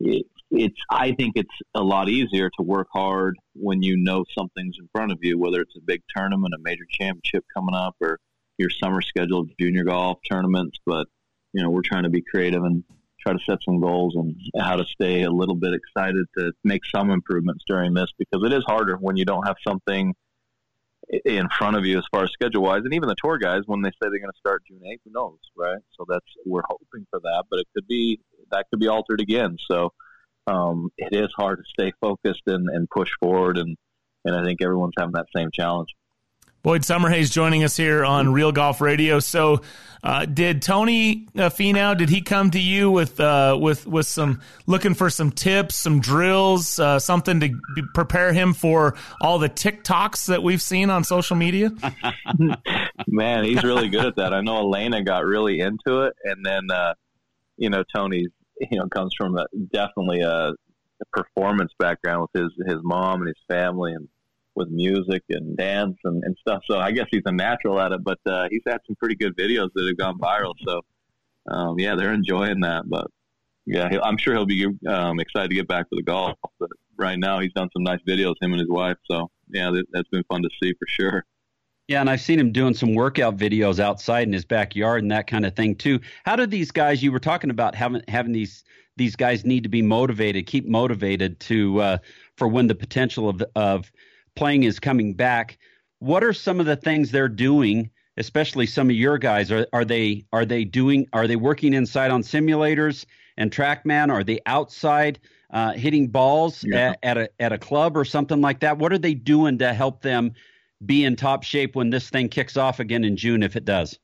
it, it's I think it's a lot easier to work hard when you know something's in front of you, whether it's a big tournament, a major championship coming up, or your summer schedule of junior golf tournaments. But you know, we're trying to be creative and try to set some goals and how to stay a little bit excited to make some improvements during this because it is harder when you don't have something in front of you as far as schedule wise. And even the tour guys, when they say they're going to start June 8th, who knows, right? So that's, we're hoping for that, but it could be, that could be altered again. So um, it is hard to stay focused and, and push forward. And, and I think everyone's having that same challenge. Boyd Summerhays joining us here on Real Golf Radio. So, uh, did Tony uh, Finau? Did he come to you with uh, with with some looking for some tips, some drills, uh, something to prepare him for all the TikToks that we've seen on social media? Man, he's really good at that. I know Alayna got really into it, and then uh, you know Tony, you know, comes from a, definitely a, performance background with his his mom and his family, and with music and dance and, and stuff. So I guess he's a natural at it. But uh, he's had some pretty good videos that have gone viral. So um, yeah, they're enjoying that. But yeah, I'm sure he'll be um, excited to get back to the golf. But right now, he's done some nice videos, him and his wife. So yeah, that, that's been fun to see for sure. Yeah, and I've seen him doing some workout videos outside in his backyard and that kind of thing too. How do these guys you were talking about having having these these guys need to be motivated, keep motivated to uh, for when the potential of of playing is coming back. What are some of the things they're doing, especially some of your guys? Are are they are they doing are they working inside on simulators and TrackMan? Are they outside uh, hitting balls Yeah. at, at a at a club or something like that? What are they doing to help them be in top shape when this thing kicks off again in June if it does?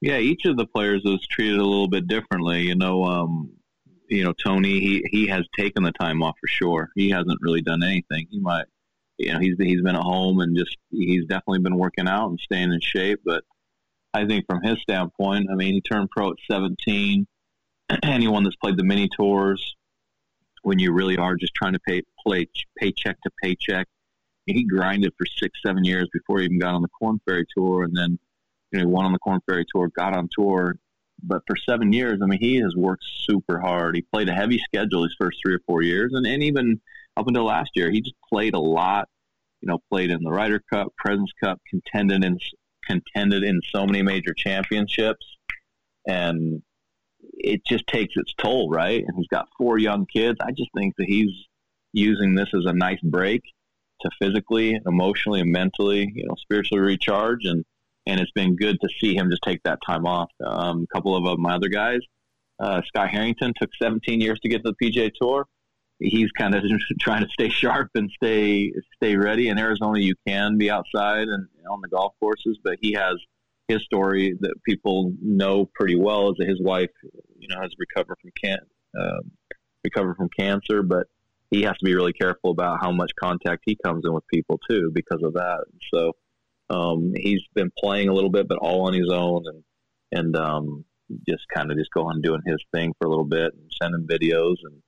Yeah, each of the players is treated a little bit differently. You know, um, you know Tony, he he has taken the time off for sure. He hasn't really done anything. He might, you know, he's he's been at home and just he's definitely been working out and staying in shape. But I think from his standpoint, I mean, he turned pro at 17. Anyone that's played the mini tours, when you really are just trying to pay play paycheck to paycheck, he grinded for six, seven years before he even got on the Korn Ferry Tour, and then you know won on the Korn Ferry Tour, got on tour. But for seven years, I mean, he has worked super hard. He played a heavy schedule his first three or four years, and, and even up until last year, he just played a lot. You know, played in the Ryder Cup, Presidents Cup, contended in contended in so many major championships, and it just takes its toll, right? And he's got four young kids. I just think that he's using this as a nice break to physically, emotionally, and mentally, you know, spiritually recharge. And and it's been good to see him just take that time off. Um, a couple of uh, my other guys, uh, Scott Harrington took 17 years to get to the PGA Tour. He's kind of trying to stay sharp and stay stay ready. In Arizona, you can be outside and on the golf courses, but he has his story that people know pretty well is that his wife, you know, has recovered from can um, recovered from cancer, but he has to be really careful about how much contact he comes in with people too because of that. So um, he's been playing a little bit, but all on his own, and and um, just kind of just going doing his thing for a little bit and sending videos and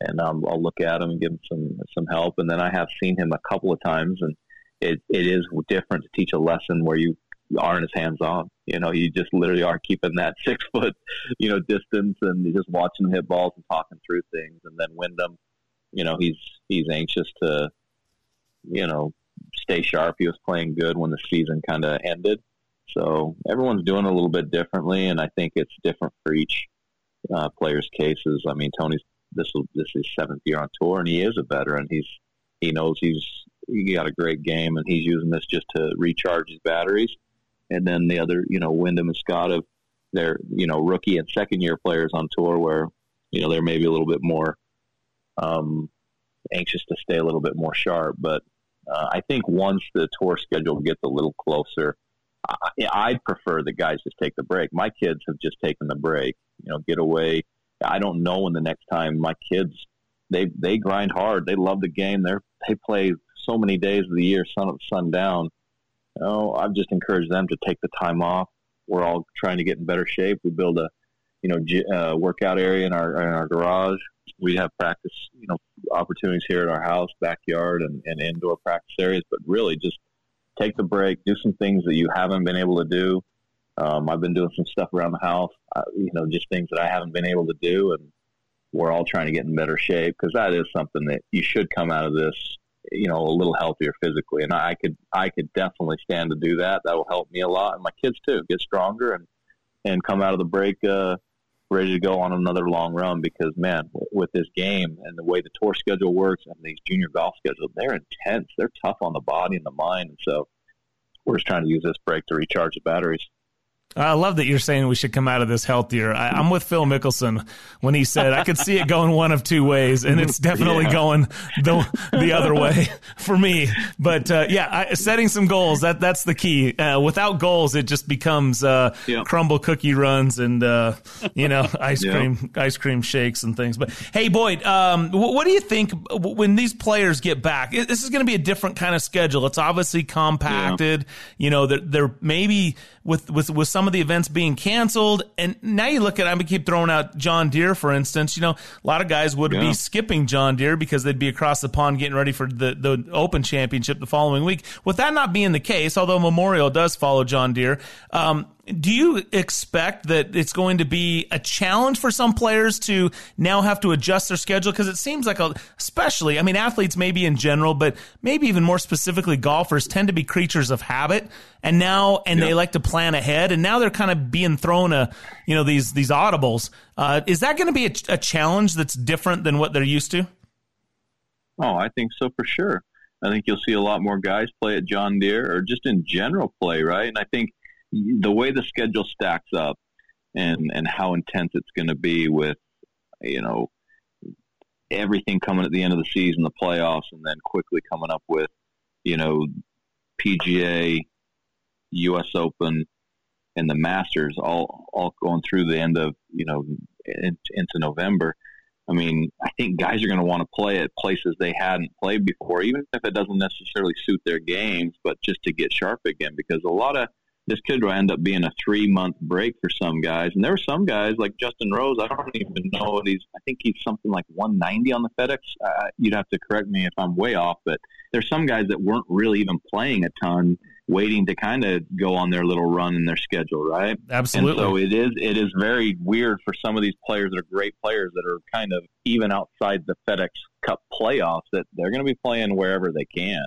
and um, I'll look at him and give him some some help. And then I have seen him a couple of times, and it it is different to teach a lesson where you aren't as hands on. You know, you just literally are keeping that six foot, you know, distance and just watching him hit balls and talking through things. And then Wyndham, you know, he's he's anxious to, you know, stay sharp. He was playing good when the season kind of ended. So everyone's doing a little bit differently, and I think it's different for each uh, player's cases. I mean, Tony's this will this is seventh year on tour, and he is a veteran. He's he knows he's he got a great game, and he's using this just to recharge his batteries. And then the other, you know, Wyndham and Scott of their you know rookie and second year players on tour, where you know they're maybe a little bit more um, anxious to stay a little bit more sharp. But uh, I think once the tour schedule gets a little closer, I, I'd prefer the guys just take the break. My kids have just taken the break. You know, get away. I don't know when the next time my kids they they grind hard. They love the game. They they play so many days of the year, sun up, sun down. You know, I've just encouraged them to take the time off. We're all trying to get in better shape. We build a you know uh, workout area in our in our garage. We have practice you know opportunities here at our house, backyard, and, and indoor practice areas. But really, just take the break, do some things that you haven't been able to do. Um, I've been doing some stuff around the house, uh, you know, just things that I haven't been able to do, and we're all trying to get in better shape because that is something that you should come out of this, you know, a little healthier physically. And I could, I could definitely stand to do that. That will help me a lot, and my kids too, get stronger and and come out of the break uh, ready to go on another long run. Because man, with this game and the way the tour schedule works and these junior golf schedules, they're intense. They're tough on the body and the mind, and so we're just trying to use this break to recharge the batteries. I love that you're saying we should come out of this healthier. I, am with Phil Mickelson when he said I could see it going one of two ways, and it's definitely yeah. going the the other way for me. But uh, yeah, I, setting some goals that that's the key. Uh, without goals, it just becomes uh, yeah. crumble cookie runs and uh, you know ice yeah. cream ice cream shakes and things. But hey, Boyd, um, what, what do you think when these players get back? This is going to be a different kind of schedule. It's obviously compacted. You know, they're, they're maybe with with with some of the events being canceled, and now you look at I am mean, keep throwing out John Deere for instance. You know, a lot of guys would yeah. be skipping John Deere because they'd be across the pond getting ready for the the Open Championship the following week. With that not being the case, although Memorial does follow John Deere, um, do you expect that it's going to be a challenge for some players to now have to adjust their schedule? Because it seems like, a, especially, I mean, athletes maybe in general, but maybe even more specifically, golfers tend to be creatures of habit, and now and yeah. they like to plan ahead, and now they're kind of being thrown a, you know, these these audibles. Uh, is that going to be a, a challenge that's different than what they're used to? Oh, I think so for sure. I think you'll see a lot more guys play at John Deere or just in general play, right? And I think the way the schedule stacks up and and how intense it's going to be with you know everything coming at the end of the season, the playoffs, and then quickly coming up with you know PGA, U.S. Open, and the Masters, all all going through the end of you know in, into November. I mean, I think guys are going to want to play at places they hadn't played before, even if it doesn't necessarily suit their games, but just to get sharp again. Because a lot of this could end up being a three month break for some guys. And there were some guys like Justin Rose. I don't even know what he's. I think he's something like 190 on the FedEx. Uh, you'd have to correct me if I'm way off, but there's some guys that weren't really even playing a ton, waiting to kind of go on their little run in their schedule, right? Absolutely. And so it is. It is very weird for some of these players that are great players that are kind of even outside the FedEx Cup playoffs that they're going to be playing wherever they can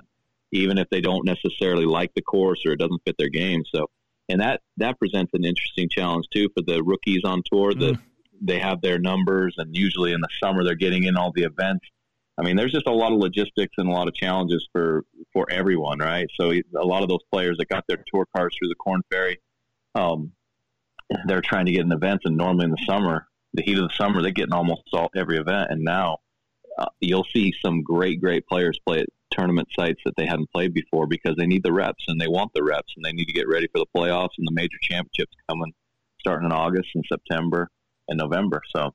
even if they don't necessarily like the course or it doesn't fit their game. So, and that that presents an interesting challenge too for the rookies on tour that mm. they have their numbers, and usually in the summer they're getting in all the events. I mean, there's just a lot of logistics and a lot of challenges for for everyone, right? So a lot of those players that got their tour cars through the Korn Ferry, um, they're trying to get in events, and normally in the summer, the heat of the summer, they get in almost all every event, and now uh, you'll see some great, great players play at tournament sites that they hadn't played before because they need the reps and they want the reps and they need to get ready for the playoffs and the major championships coming starting in August and September and November. So,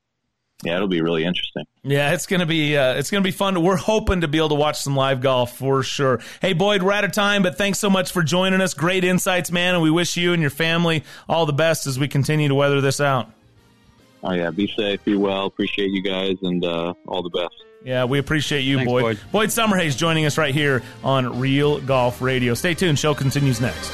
yeah, it'll be really interesting. Yeah, it's gonna be uh, it's gonna be fun. We're hoping to be able to watch some live golf for sure. Hey, Boyd, we're out of time, but thanks so much for joining us. Great insights, man, and we wish you and your family all the best as we continue to weather this out. Oh yeah, be safe, be well. Appreciate you guys, and uh, all the best. Yeah, we appreciate you, Thanks, Boyd. Boyd. Boyd Summerhays joining us right here on Real Golf Radio. Stay tuned. Show continues next.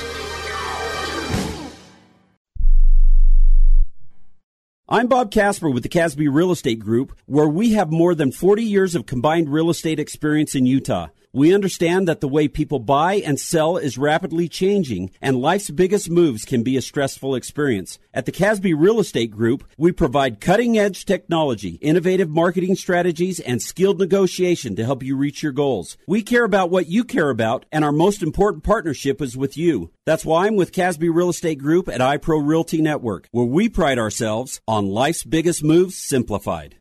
I'm Bob Casper with the Casby Real Estate Group, where we have more than 40 years of combined real estate experience in Utah. We understand that the way people buy and sell is rapidly changing, and life's biggest moves can be a stressful experience. At the Casby Real Estate Group, we provide cutting edge technology, innovative marketing strategies, and skilled negotiation to help you reach your goals. We care about what you care about, and our most important partnership is with you. That's why I'm with Casby Real Estate Group at iPro Realty Network, where we pride ourselves on life's biggest moves simplified.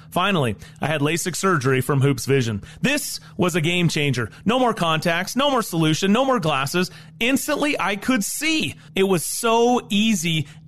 Finally, I had LASIK surgery from Hoopes Vision. This was a game changer. No more contacts, no more solution, no more glasses. Instantly, I could see. It was so easy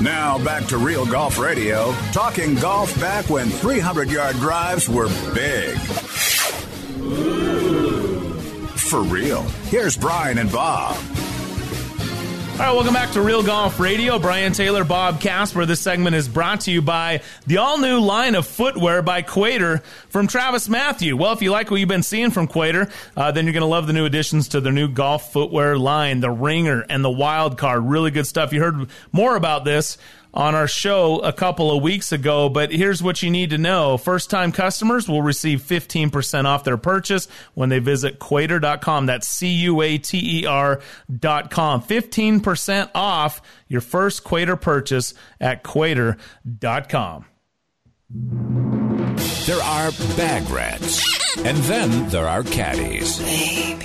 Now back to Real Golf Radio, talking golf back when 300 yard drives were big. For real. Here's Brian and Bob. All right, welcome back to Real Golf Radio. Brian Taylor, Bob Casper. This segment is brought to you by the all new line of footwear by Cuater from TravisMathew. Well, if you like what you've been seeing from Cuater, uh, then you're going to love the new additions to their new golf footwear line, the Ringer and the Wild Card. Really good stuff. You heard more about this on our show a couple of weeks ago, but here's what you need to know. First time customers will receive 15% off their purchase when they visit Cuater.com. That's C U A T E R.com. 15% off your first Cuater purchase at Cuater.com. There are bag rats, and then there are caddies.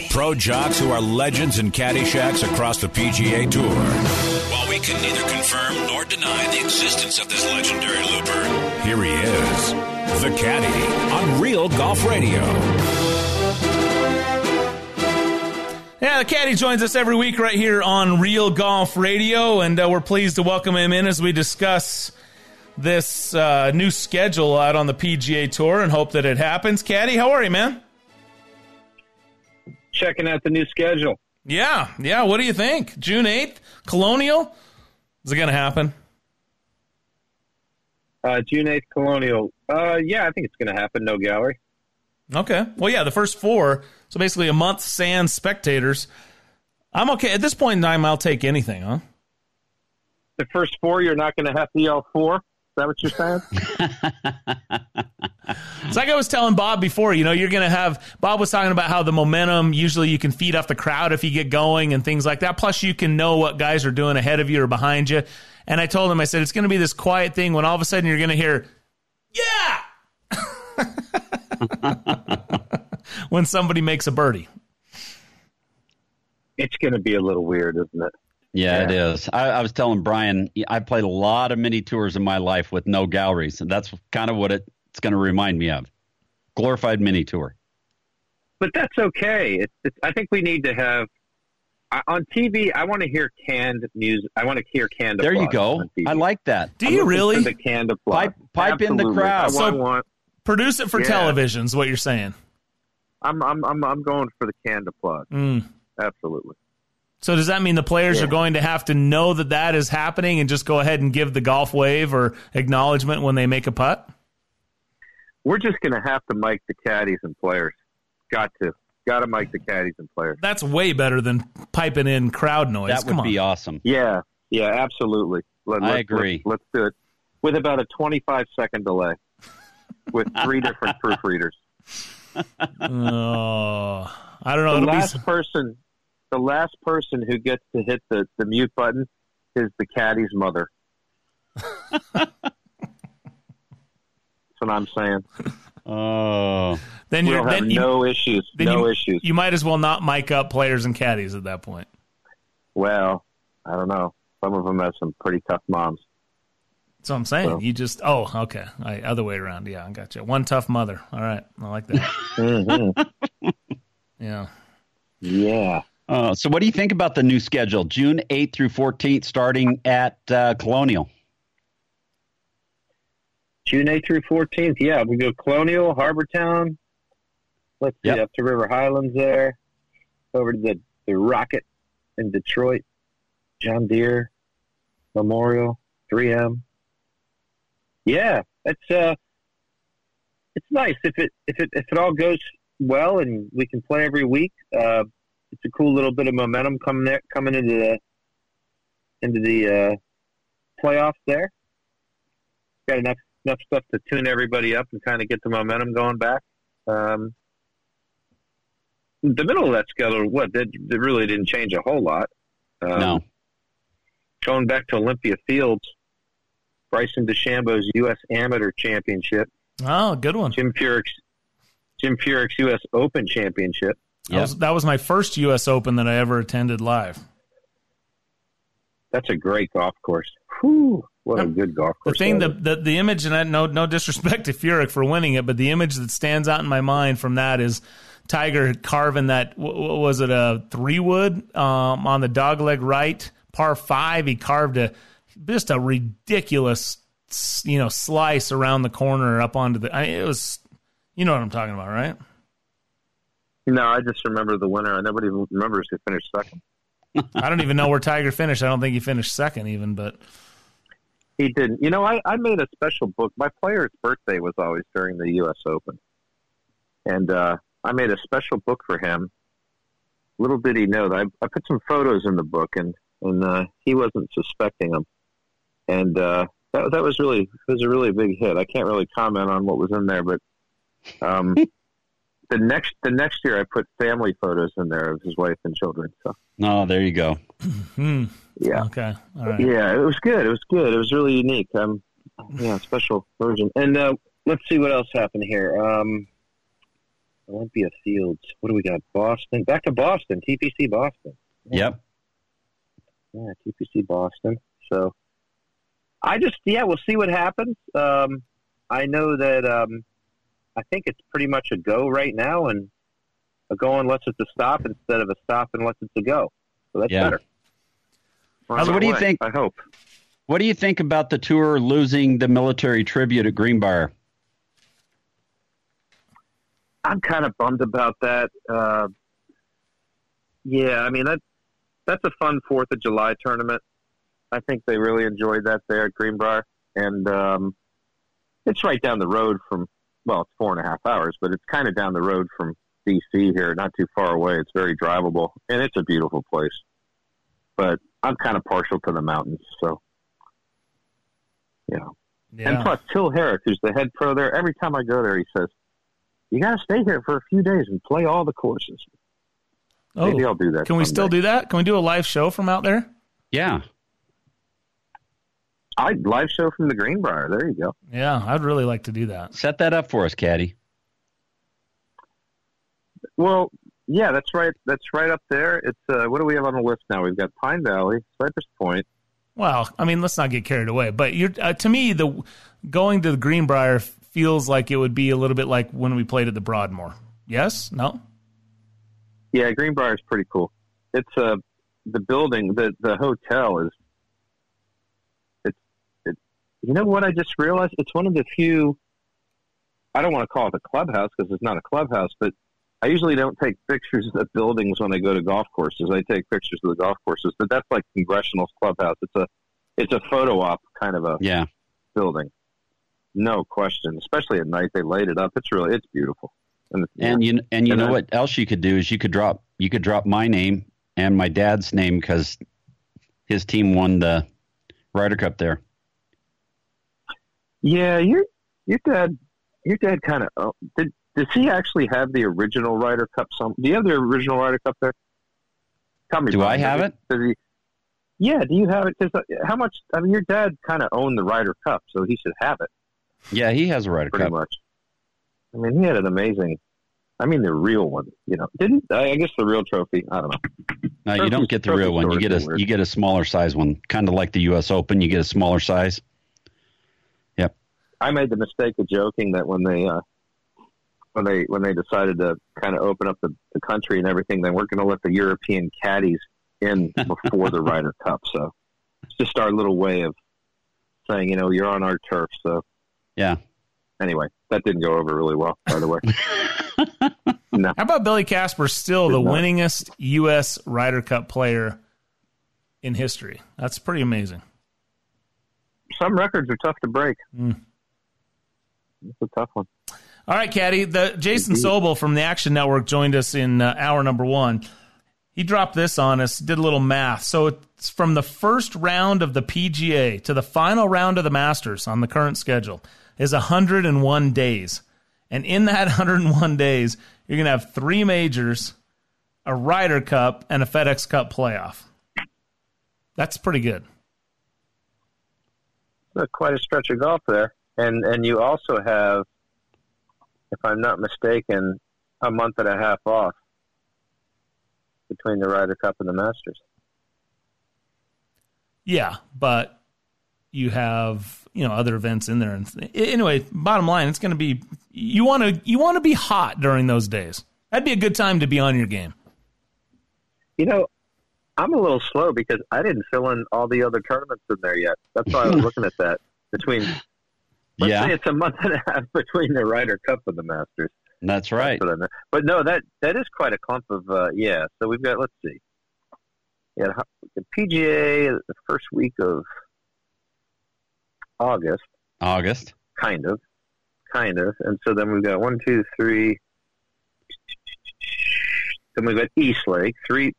Pro jocks who are legends in caddy shacks across the PGA Tour. While we can neither confirm nor deny the existence of this legendary looper, here he is, the caddy on Real Golf Radio. Yeah, the caddy joins us every week right here on Real Golf Radio, and uh, we're pleased to welcome him in as we discuss this uh, new schedule out on the PGA Tour and hope that it happens. Caddy, how are you, man? Checking out the new schedule. Yeah, yeah. What do you think? June 8th, Colonial? Is it going to happen? Uh, June 8th, Colonial. Uh, yeah, I think it's going to happen. No gallery. Okay. Well, yeah, the first four. So basically a month sans spectators. I'm okay. At this point in time, I'll take anything, huh? The first four, you're not going to have to yell four? Is that what you're saying? It's like I was telling Bob before, you know, you're going to have, Bob was talking about how the momentum, usually you can feed off the crowd if you get going and things like that. Plus, you can know what guys are doing ahead of you or behind you. And I told him, I said, it's going to be this quiet thing when all of a sudden you're going to hear, yeah, when somebody makes a birdie. It's going to be a little weird, isn't it? Yeah, it is. I, I was telling Brian, I played a lot of mini tours in my life with no galleries, and that's kind of what it, it's going to remind me of. Glorified mini tour. But that's okay. It's, it's, I think we need to have I- on TV. I want to hear canned music. I want to hear canned. There you go. I like that. Do I'm you really? the canned applause? Pipe, pipe in the crowd. I So- want, want- Produce it for Yeah. television, is what you're saying. I'm, I'm, I'm, I'm going for the canned applause. Mm. Absolutely. So does that mean the players Yeah. are going to have to know that that is happening and just go ahead and give the golf wave or acknowledgement when they make a putt? We're just going to have to mic the caddies and players. Got to. Got to mic the caddies and players. That's way better than piping in crowd noise. That Come would on. be awesome. Yeah. Yeah, absolutely. Let, I let's- agree. Let's, let's do it with about a 25 second delay with three different proofreaders. Oh, I don't know. the It'll be last person, the last person who gets to hit the, the mute button is the caddy's mother. That's what I'm saying. Oh, then you're we'll have then you, no issues. then No you, issues. You might as well not mic up players and caddies at that point. Well, I don't know. Some of them have some pretty tough moms. That's what I'm saying. So- You just oh okay, All right, other way around. Yeah, I got you. One tough mother. All right, I like that. Mhm. yeah. Yeah. Uh, so, what do you think about the new schedule? June 8th through 14th, starting at uh, Colonial. June 8th through 14th. Yeah, we go Colonial, Harbour Town. Let's see, Yep. up to River Highlands there. Over to the, the Rocket in Detroit. John Deere, Memorial, 3M. Yeah, it's uh, it's nice if it if it if it all goes well and we can play every week. Uh, it's a cool little bit of momentum coming there, coming into the into the uh, playoffs there. Got enough enough stuff to tune everybody up and kind of get the momentum going back. Um, the middle of that schedule, what that that really didn't change a whole lot. Um, No. Going back to Olympia Fields, Bryson DeChambeau's U.S. Amateur Championship, Oh, good one. Jim Furyk's Jim Furyk's U.S. Open Championship. That, was, that was my first U.S. Open that I ever attended live. That's a great golf course. Whew, what a good golf The course. thing, that the, the the image, and I, no no disrespect to Furyk for winning it, but the image that stands out in my mind from that is Tiger carving that. What was it? A three wood um, on the dogleg right, par five. He carved a just a ridiculous, you know, slice around the corner up onto the. I, mean, it was, you know what I'm talking about, right? No, I just remember the winner. Nobody remembers who finished second. I don't even know where Tiger finished. I don't think he finished second even, but He didn't. You know, I, I made a special book. My player's birthday was always during the U.S. Open. And uh, I made a special book for him. Little did he know that I, I put some photos in the book, and, and uh, he wasn't suspecting them. And uh, that, that was really it was a really big hit. I can't really comment on what was in there, but um, the next the next year I put family photos in there of his wife and children. So No, there you go. hmm. yeah, okay, all right. yeah, it was good. It was good. It was really unique. Um, yeah, special version. And uh, let's see what else happened here. Um, Olympia Fields. What do we got? Boston. Back to Boston. TPC Boston. Yep. Yeah, TPC Boston. So I just yeah, we'll see what happens. Um, I know that um, I think it's pretty much a go right now, and a go unless it's a stop instead of a stop unless it's a go. So that's Yeah. better. We're So what do you way, think? I hope. What do you think about the tour losing the military tribute at Greenbrier? I'm kind of bummed about that. Uh, yeah, I mean that that's a fun Fourth of July tournament. I think they really enjoyed that there at Greenbrier, and um, it's right down the road from. Well, it's four and a half hours, but it's kind of down the road from DC here, not too far away. It's very drivable, and it's a beautiful place. But I'm kind of partial to the mountains, so you know. Yeah. And plus, Till Herrick, who's the head pro there, every time I go there, he says, "You got to stay here for a few days and play all the courses." Oh, Maybe I'll do that. Can we still do that? Can we do a live show from out there? Yeah. I live show from the Greenbrier. There you go. Yeah, I'd really like to do that. Set that up for us, Caddy. Well, yeah, that's right. That's right up there. It's uh, what do we have on the list now? We've got Pine Valley, Cypress Point. Well, I mean, let's not get carried away. But you're, uh, to me, the going to the Greenbrier feels like it would be a little bit like when we played at the Broadmoor. Yes? No? Yeah, Greenbrier is pretty cool. It's uh, the building, the the hotel is. It's. You know what I just realized? It's one of the few. I don't want to call it a clubhouse because it's not a clubhouse, but I usually don't take pictures of buildings when I go to golf courses. I take pictures of the golf courses, but that's like Congressional's clubhouse. It's a it's a photo op kind of a Yeah. building. No question, especially at night. They laid it up. It's really it's beautiful. And, And you and you And know I- what else you could do is you could drop you could drop my name and my dad's name because his team won the Ryder Cup there. Yeah, your your dad, your dad kind of oh, did. Does he actually have the original Ryder Cup? Some do you have the original Ryder Cup there? Tell me. Do I have it? Does he? Yeah, do you have it? Cause, uh, how much? I mean, your dad kind of owned the Ryder Cup, so he should have it Yeah, he has a Ryder pretty Cup. Pretty much. I mean, he had an amazing. I mean, the real one. You know, didn't I I guess the real trophy? I don't know. No, you don't get the real one. You get a you get a smaller size one, kind of like the U.S. Open. You get a smaller size. Yep. I made the mistake of joking that when they uh, when they when they decided to kind of open up the, the country and everything, then we're going to let the European caddies in before the Ryder Cup. So it's just our little way of saying, you know, you're on our turf. So Yeah. anyway, that didn't go over really well, by the way. no. How about Billy Casper still the Good enough. winningest U.S. Ryder Cup player in history? That's pretty amazing. Some records are tough to break. Mm. It's a tough one. All right, Caddy. The Jason Sobel from the Action Network joined us in uh, hour number one. He dropped this on us, did a little math. So it's from the first round of the PGA to the final round of the Masters on the current schedule is 101 days. And in that 101 days, you're going to have three majors, a Ryder Cup, and a FedEx Cup playoff. That's pretty good. Uh, quite a stretch of golf there, and and you also have, if I'm not mistaken, a month and a half off between the Ryder Cup and the Masters. Yeah, but you have you know other events in there. And anyway, bottom line, it's going to be you want to you want to be hot during those days. That'd be a good time to be on your game. You know, I'm a little slow because I didn't fill in all the other tournaments in there yet. That's why I was looking at that between. Let's Yeah. say it's a month and a half between the Ryder Cup and the Masters. That's right. That's But no, that that is quite a clump of uh, yeah. So we've got let's see. yeah, the PGA the first week of August, August. kind of, kind of, and so then we've got one, two, three. Then we've got East Lake, three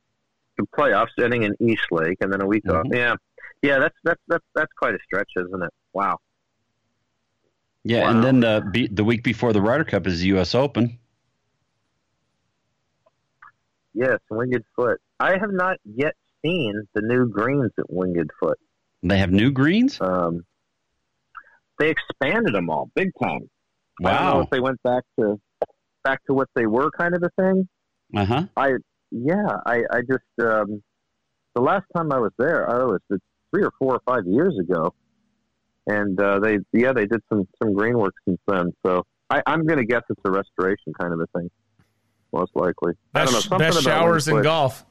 the playoffs ending in East Lake, and then a week off. Yeah, yeah, that's that's that's that's quite a stretch, isn't it? Wow. Yeah, and then the be, the week before the Ryder Cup is the U.S. Open. Yes, Winged Foot. I have not yet seen the new greens at Winged Foot. They have new greens. Um, they expanded them all big time. I don't know Wow. if they went back to back to what they were, kind of a thing. Uh huh. I yeah, I I just um, the last time I was there, I was three or four or five years ago, and uh, they yeah they did some some green work since then. So I, I'm going to guess it's a restoration kind of a thing, most likely. I don't know Best, something about showers in golf.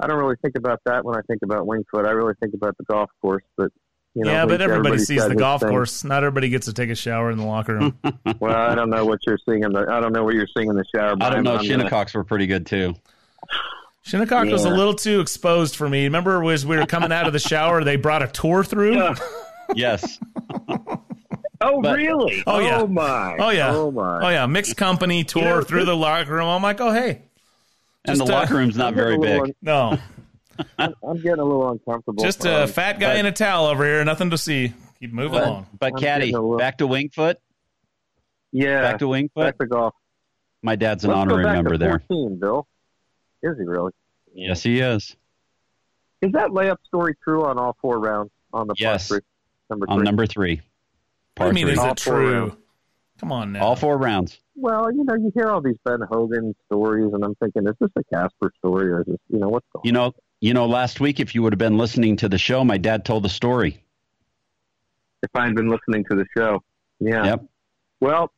I don't really think about that when I think about Wingfoot. I really think about the golf course, but you know, yeah, but everybody sees the golf thing. course. Not everybody gets to take a shower in the locker room. Well, I don't know what you're seeing in the. I don't know what you're seeing in the shower. I don't know. I'm gonna- Shinnecocks were pretty good too. Shinnecock was a little too exposed for me. Remember, was we were coming out of the shower, they brought a tour through. Yes. Oh, But- really? Oh yeah. Oh my. Oh yeah. Oh my. Oh yeah. Mixed company tour You know, through the locker room. I'm like, oh hey. And the Just, uh, locker room's not very a little big. No, I'm, I'm getting a little uncomfortable. just a fat guy but- in a towel over here. Nothing to see. Keep moving But, along. but I'm Caddy, little- back to Wingfoot. Yeah. Back to Wingfoot. back to golf. My dad's an Let's go honorary back member to there. 14, Bill. Is he really? Yes, he is. Is that layup story true on all four rounds on the par Yes. three? Number three. On number three. What do you mean? Is it true? rounds. Come on now. All four rounds. Well, you know, you hear all these Ben Hogan stories, and I'm thinking, is this a Casper story, or is this, you know, what's going? You know, you know, last week if you would have been listening to the show, my dad told the story. If I had been listening to the show, yeah. Yep. Well,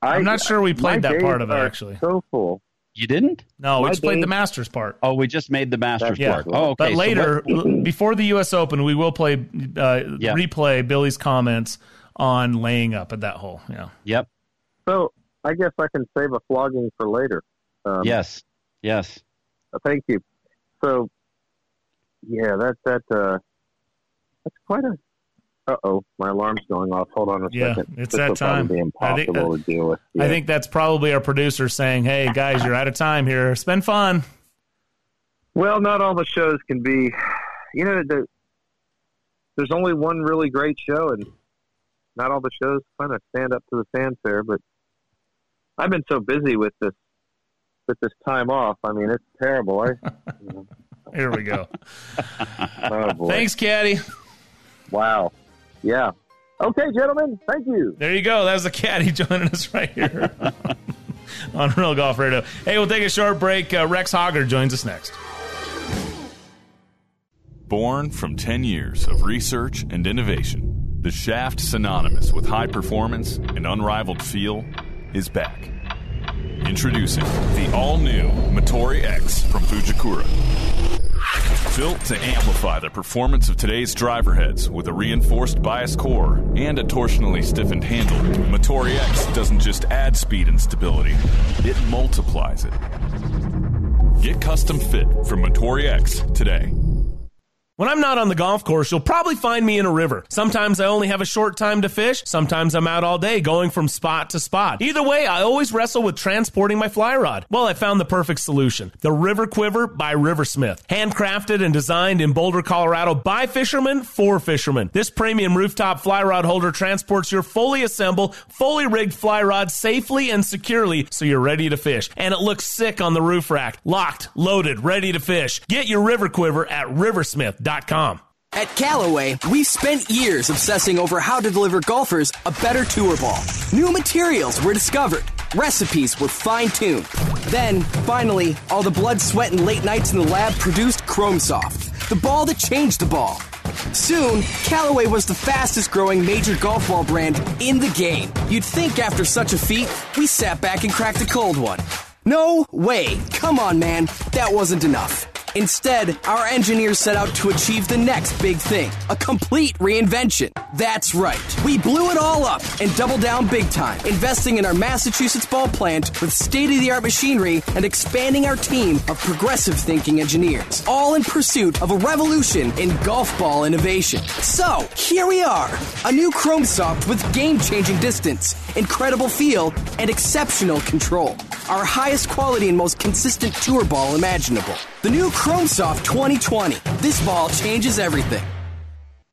I, I'm not sure we played that part of it, actually. So full. You didn't? No, we just played the Masters part. Oh, we just made the Masters Yeah, part. Oh, okay. but later, what- l- before the U.S. Open, we will play uh, Yeah. replay Billy's comments on laying up at that hole. Yeah. yep. So I guess I can save a flogging for later. Um, Yes. Yes. uh, Thank you. So, yeah, that that uh, that's quite a. Uh oh, my alarm's going off. Hold on a Yeah, second. it's this that time. I think- deal with. I think that's probably our producer saying, "Hey guys, you're out of time here. It's been fun." Well, not all the shows can be. You know, the, there's only one really great show, and not all the shows kind of stand up to the fanfare. But I've been so busy with this with this time off. I mean, it's terrible. I, Here we go. oh boy! Thanks, Caddy. Wow. Yeah. Okay, gentlemen. Thank you. There you go. That was the caddy joining us right here on Real Golf Radio. Hey, we'll take a short break. Uh, Rex Hoggard joins us next. Born from 10 years of research and innovation, the shaft synonymous with high performance and unrivaled feel is back. Introducing the all new Motore X from Fujikura. Built to amplify the performance of today's driver heads with a reinforced bias core and a torsionally stiffened handle, Motore X doesn't just add speed and stability, it multiplies it. Get custom fit from Motore X today. When I'm not on the golf course, you'll probably find me in a river. Sometimes I only have a short time to fish. Sometimes I'm out all day going from spot to spot. Either way, I always wrestle with transporting my fly rod. Well, I found the perfect solution. The River Quiver by Riversmith. Handcrafted and designed in Boulder, Colorado by fishermen for fishermen. This premium rooftop fly rod holder transports your fully assembled, fully rigged fly rod safely and securely so you're ready to fish. And it looks sick on the roof rack. Locked, loaded, ready to fish. Get your River Quiver at At Callaway, we've spent years obsessing over how to deliver golfers a better tour ball. New materials were discovered, recipes were fine tuned. Then, finally, all the blood, sweat, and late nights in the lab produced Chrome Soft, the ball that changed the ball. Soon, Callaway was the fastest growing major golf ball brand in the game. You'd think after such a feat, we sat back and cracked a cold one. No way. Come on, man. That wasn't enough. Instead, our engineers set out to achieve the next big thing a complete reinvention. That's right. We blew it all up and doubled down big time, investing in our Massachusetts ball plant with state of the art machinery and expanding our team of progressive thinking engineers, all in pursuit of a revolution in golf ball innovation. So, here we are a new Chrome Soft with game changing distance, incredible feel, and exceptional control. Our highest quality and most consistent tour ball imaginable. The new Chrome Soft 2020. This ball changes everything.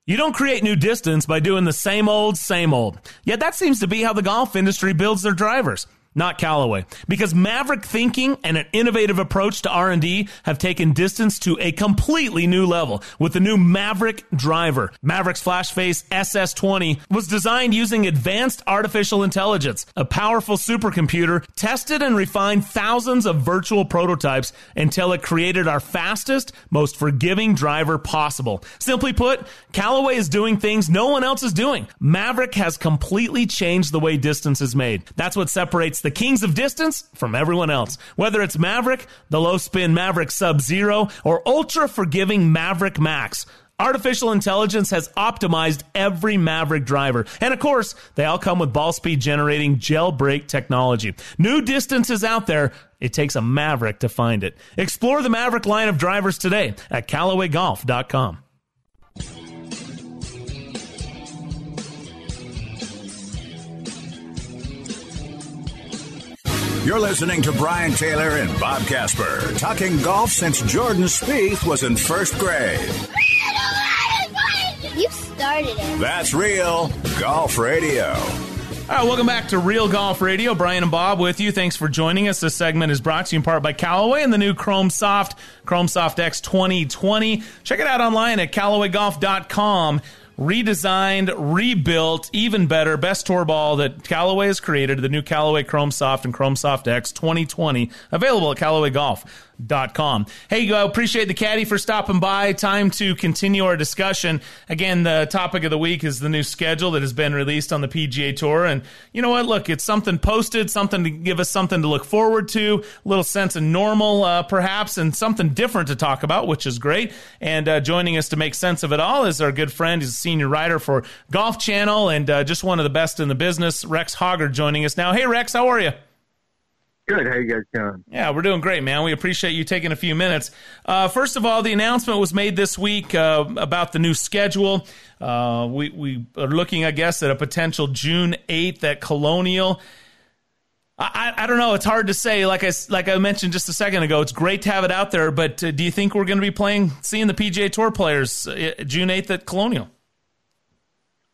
You don't create new distance by doing the same old, same old. Yet that seems to be how the golf industry builds their drivers not Callaway. Because Maverick thinking and an innovative approach to R&D have taken distance to a completely new level with the new Mavrik driver. Mavrik's FlashFace SS20 was designed using advanced artificial intelligence, a powerful supercomputer, tested and refined thousands of virtual prototypes until it created our fastest, most forgiving driver possible. Simply put, Callaway is doing things no one else is doing. Mavrik has completely changed the way distance is made. That's what separates the kings of distance from everyone else. Whether it's Mavrik, the low spin Mavrik Sub Zero, or ultra forgiving Mavrik Max. Artificial intelligence has optimized every Mavrik driver. And of course, they all come with ball speed generating Jailbreak technology. New distances out there. It takes a Maverick to find it. Explore the Mavrik line of drivers today at CallawayGolf.com. You're listening to Brian Taylor and Bob Casper, talking golf since Jordan Spieth was in first grade. You started it. That's real golf radio. All right, welcome back to Real Golf Radio. Brian and Bob with you. Thanks for joining us. This segment is brought to you in part by Callaway and the new Chrome Soft, Chrome Soft X 2020. Check it out online at CallawayGolf.com redesigned, rebuilt, even better, best tour ball that Callaway has created, the new Callaway Chrome Soft and Chrome Soft X 2020, available at Callaway Golf com. Hey, I appreciate the caddy for stopping by. Time to continue our discussion. Again, the topic of the week is the new schedule that has been released on the PGA Tour. And you know what? Look, it's something posted, something to give us something to look forward to, a little sense of normal, uh, perhaps, and something different to talk about, which is great. And uh, joining us to make sense of it all is our good friend. He's a senior writer for Golf Channel and uh, just one of the best in the business, Rex Hoggard, joining us now. Hey, Rex, how are you? Good. How you guys doing? Yeah, we're doing great, man. We appreciate you taking a few minutes. Uh, first of all, the announcement was made this week uh, about the new schedule. Uh, we we are looking, I guess, at a potential June eighth at Colonial. I, I, don't know. It's hard to say. Like I like I mentioned just a second ago, it's great to have it out there. But uh, do you think we're going to be playing, seeing the PGA Tour players uh, June eighth at Colonial?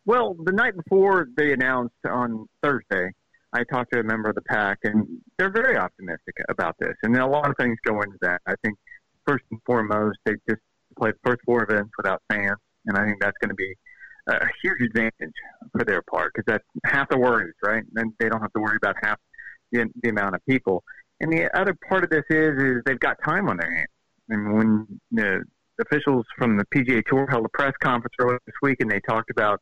Well, the night before they announced on Thursday I talked to a member of the pack, and they're very optimistic about this. And a lot of things go into that. I think first and foremost, they just played the first four events without fans, and I think that's going to be a huge advantage for their part because that's half the worries, right? And they don't have to worry about half the, the amount of people. And the other part of this is is they've got time on their hands. And when the officials from the PGA Tour held a press conference earlier this week, and they talked about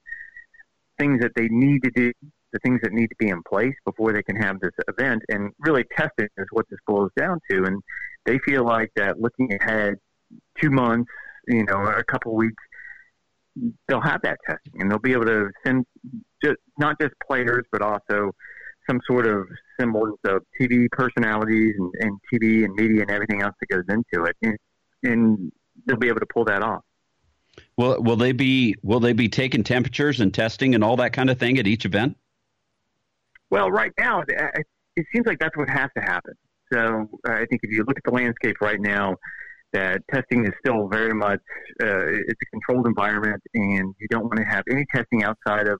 things that they need to do the things that need to be in place before they can have this event. And really, testing is what this boils down to. And they feel like that looking ahead two months, you know, a couple of weeks, they'll have that testing and they'll be able to send just not just players, but also some sort of symbols of TV personalities and, and TV and media and everything else that goes into it. And, and they'll be able to pull that off. Will will they be will they be taking temperatures and testing and all that kind of thing at each event? Well, right now, it seems like that's what has to happen. So I think if you look at the landscape right now, that testing is still very much uh, it's a controlled environment, and you don't want to have any testing outside of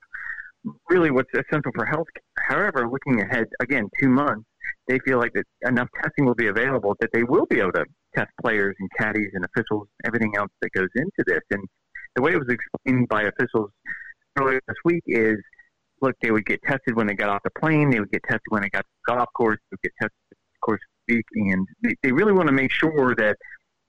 really what's essential for health. However, looking ahead again, two months, they feel like that enough testing will be available that they will be able to test players and caddies and officials, everything else that goes into this. And the way it was explained by officials earlier this week is look, they would get tested when they got off the plane. They would get tested when they got to the golf course. They would get tested the course week. And they, they really want to make sure that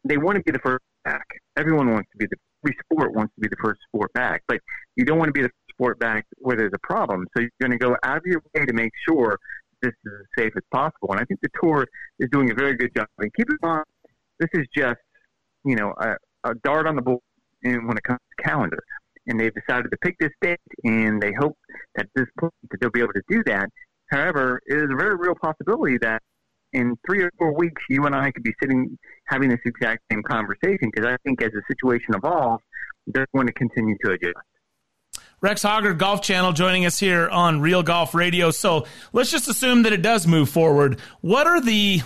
they want to be the first back. Everyone wants to be the, every sport wants to be the first sport back. But you don't want to be the sport back where there's a problem. So you're going to go out of your way to make sure this is as safe as possible. And I think the tour is doing a very good job. And keep in mind, this is just you know a, a dart on the board when it comes to calendar. And they've decided to pick this date, and they hope that at this point that they'll be able to do that. However, it is a very real possibility that in three or four weeks, you and I could be sitting having this exact same conversation because I think as the situation evolves, they're going to continue to adjust. Rex Hoggard, Golf Channel, joining us here on Real Golf Radio. So let's just assume that it does move forward. What are the,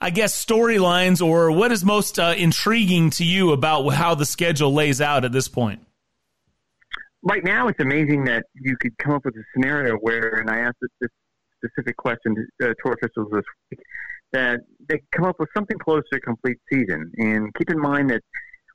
I guess, storylines or what is most uh, intriguing to you about how the schedule lays out at this point? Right now, it's amazing that you could come up with a scenario where, and I asked this specific question to uh, tour officials this week, that they come up with something close to a complete season. And keep in mind that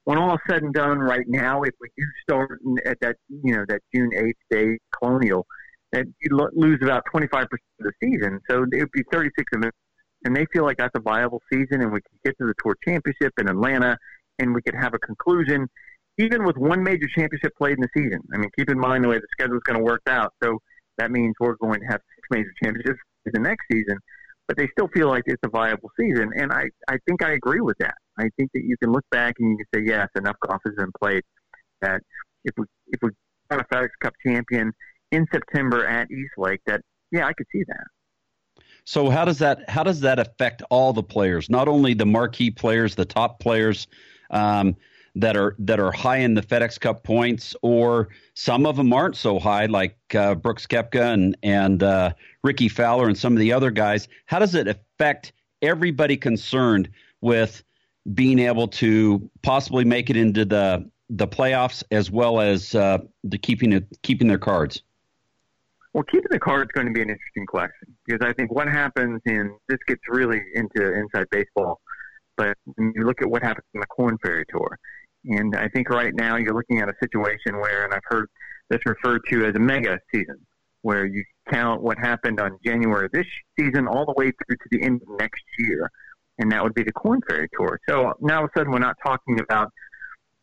when all is said and done, right now, if we do start at that, you know, that June eighth day Colonial, that you lose about twenty five percent of the season. So it would be thirty six events, and they feel like that's a viable season, and we can get to the Tour Championship in Atlanta, and we could have a conclusion, even with one major championship played in the season. I mean, keep in mind the way the schedule is going to work out. So that means we're going to have six major championships in the next season but they still feel like it's a viable season. And I, I think I agree with that. I think that you can look back and you can say, yes, enough golf has been played that if we if we got a FedEx Cup champion in September at East Lake, that yeah, I could see that. So how does that how does that affect all the players, not only the marquee players, the top players? Um, that are that are high in the FedEx Cup points, or some of them aren't so high, like uh, Brooks Koepka and and uh, Rickie Fowler and some of the other guys. How does it affect everybody concerned with being able to possibly make it into the the playoffs as well as uh, the keeping it keeping their cards? Well, keeping the cards is going to be an interesting question because I think what happens in this gets really into inside baseball. But when you look at what happens in the Korn Ferry Tour, and I think right now you're looking at a situation where, and I've heard this referred to as a mega season, where you count what happened on January this season all the way through to the end of next year. And that would be the Korn Ferry Tour. So now all of a sudden we're not talking about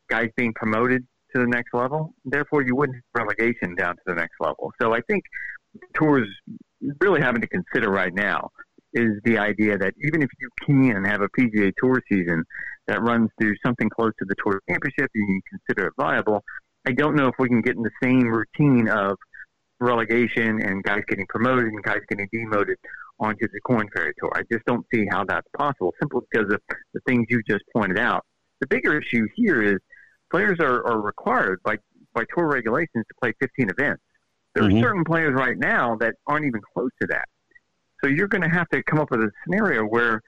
guys being promoted to the next level. Therefore, you wouldn't have relegation down to the next level. So I think tours really having to consider right now is the idea that even if you can have a PGA Tour season that runs through something close to the Tour Championship you consider it viable, I don't know if we can get in the same routine of relegation and guys getting promoted and guys getting demoted onto the Korn Ferry Tour. I just don't see how that's possible, simply because of the things you just pointed out. The bigger issue here is players are, are required by, by tour regulations to play 15 events. There mm-hmm. are certain players right now that aren't even close to that. So you're going to have to come up with a scenario where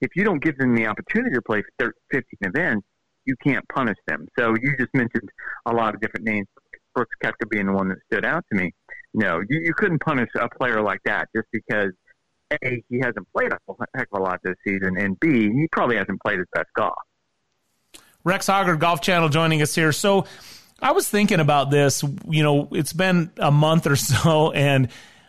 if you don't give them the opportunity to play 15 events, you can't punish them. So you just mentioned a lot of different names, Brooks Koepka being the one that stood out to me. No, you, you couldn't punish a player like that just because a he hasn't played a heck of a lot this season, and b he probably hasn't played his best golf. Rex Hoggard, Golf Channel, joining us here. So I was thinking about this. You know, it's been a month or so, and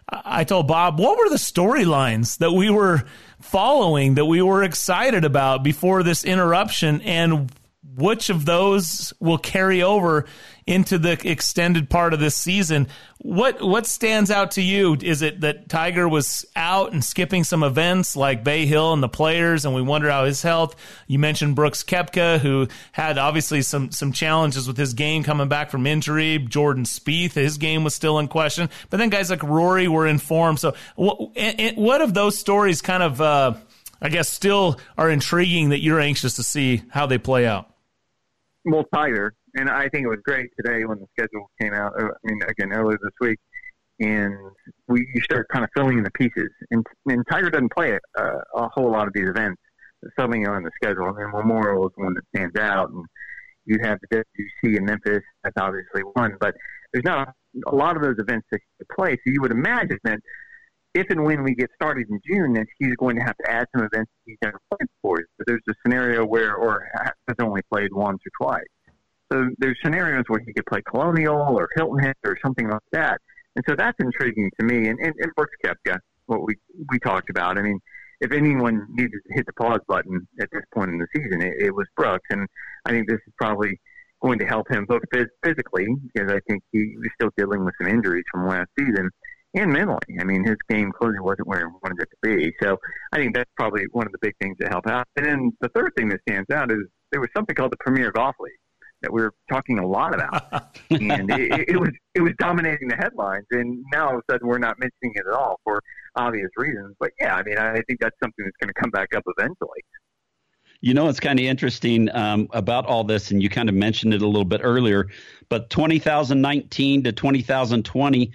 I told Bob, what were the storylines that we were following that we were excited about before this interruption? And which of those will carry over into the extended part of this season? What what stands out to you? Is it that Tiger was out and skipping some events like Bay Hill and the Players, and we wonder how his health? You mentioned Brooks Koepka, who had obviously some some challenges with his game coming back from injury. Jordan Spieth, his game was still in question, but then guys like Rory were in form. So, what, what of those stories kind of? Uh, I guess still are intriguing that you're anxious to see how they play out well, Tiger, and I think it was great today when the schedule came out. Uh, I mean, again, earlier this week, and we you start kind of filling in the pieces. And, and Tiger doesn't play a, uh, a whole lot of these events. Something on the schedule, and Memorial is one that stands out. And you have the WC in Memphis. That's obviously one, but there's not a, a lot of those events that he play. So you would imagine that if and when we get started in June, that he's going to have to add some events he's never played before. So there's a scenario where, or has only played once or twice. So there's scenarios where he could play Colonial or Hilton Head or something like that. And so that's intriguing to me. And, and, and Brooks Koepka, what we, we talked about. I mean, if anyone needed to hit the pause button at this point in the season, it, it was Brooks. And I think this is probably going to help him both physically, because I think he was still dealing with some injuries from last season and mentally. I mean, his game clearly wasn't where he wanted it to be. So I think that's probably one of the big things that help out. And then the third thing that stands out is there was something called the Premier Golf League that we were talking a lot about, and it, it was it was dominating the headlines. And now all of a sudden we're not mentioning it at all for obvious reasons. But yeah, I mean, I think that's something that's going to come back up eventually. You know, it's kind of interesting um, about all this, and you kind of mentioned it a little bit earlier, but 2019 to 2020,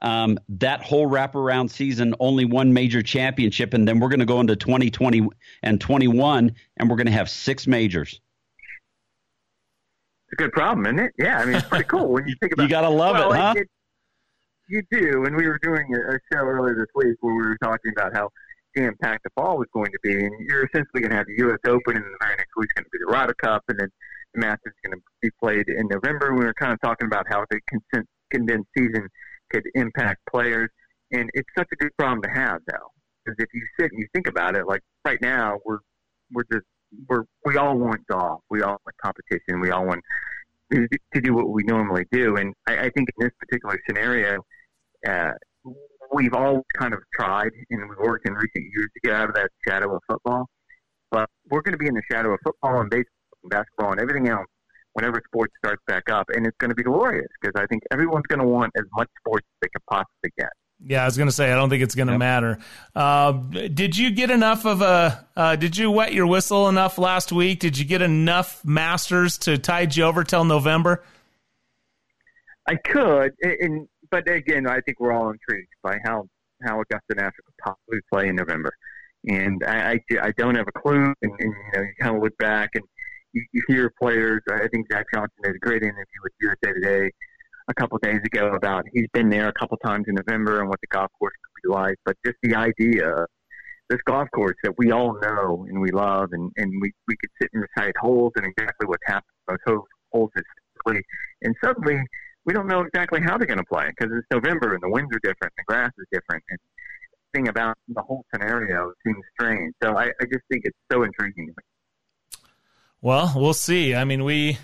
um, that whole wraparound season, only one major championship, and then we're going to go into 2020 and 21, and we're going to have six majors. It's a good problem, isn't it? Yeah, I mean, it's pretty cool when you think about. you gotta love well, it, huh? It, you do, and we were doing a, a show earlier this week where we were talking about how jam packed the fall was going to be, and you're essentially going to have the U.S. Open, and the very next week's going to be the Ryder Cup, and then the Masters is going to be played in November. We were kind of talking about how the condensed season could impact players, and it's such a good problem to have, though, because if you sit and you think about it, like right now, we're we're just we're we all want golf, we all want competition, we all want to, do what we normally do, and I, I think in this particular scenario. Uh, we've all kind of tried and we've worked in recent years to get out of that shadow of football. But we're going to be in the shadow of football and baseball and basketball and everything else whenever sports starts back up. And it's going to be glorious because I think everyone's going to want as much sports as they can possibly get. Yeah, I was going to say I don't think it's going to yep. matter. Uh, did you get enough of a? Uh, did you wet your whistle enough last week? Did you get enough Masters to tide you over till November? I could, and but again, I think we're all intrigued by how how Augusta National could possibly play in November, and I I, I don't have a clue. And, and you know, you kind of look back and you, you hear players. I think Zach Johnson did a great interview with USA Today a couple days ago about he's been there a couple times in November and what the golf course could be like. But just the idea, this golf course that we all know and we love, and and we we could sit and recite holes and exactly what's happened those holes, holes historically, and suddenly we don't know exactly how they're going to play because it's November and the winds are different, the grass is different, and thing about the whole scenario seems strange. So I, I just think it's so intriguing. Well, we'll see. I mean, we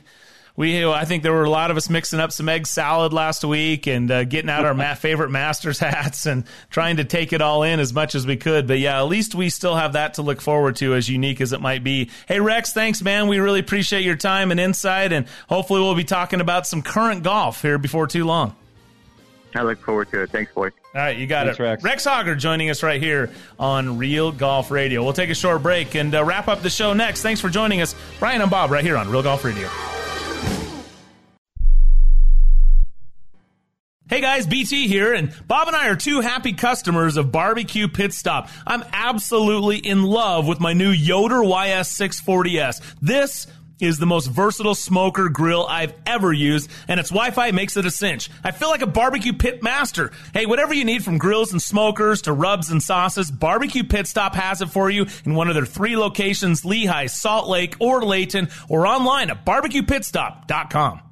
we I think there were a lot of us mixing up some egg salad last week and uh, getting out our ma- favorite Masters hats and trying to take it all in as much as we could. But yeah, at least we still have that to look forward to, as unique as it might be. Hey Rex, thanks man. We really appreciate your time and insight, and hopefully we'll be talking about some current golf here before too long. I look forward to it. Thanks, boys. All right, you got Thanks, it. Rex. Rex Hoggard joining us right here on Real Golf Radio. We'll take a short break and uh, wrap up the show next. Thanks for joining us. Brian and Bob right here on Real Golf Radio. Hey guys, BT here, and Bob and I are two happy customers of Barbecue Pit Stop. I'm absolutely in love with my new Yoder YS640S. This is the most versatile smoker grill I've ever used, and its Wi-Fi makes it a cinch. I feel like a barbecue pit master. Hey, whatever you need from grills and smokers to rubs and sauces, Barbecue Pit Stop has it for you in one of their three locations, Lehigh, Salt Lake, or Layton, or online at barbecuepitstop.com.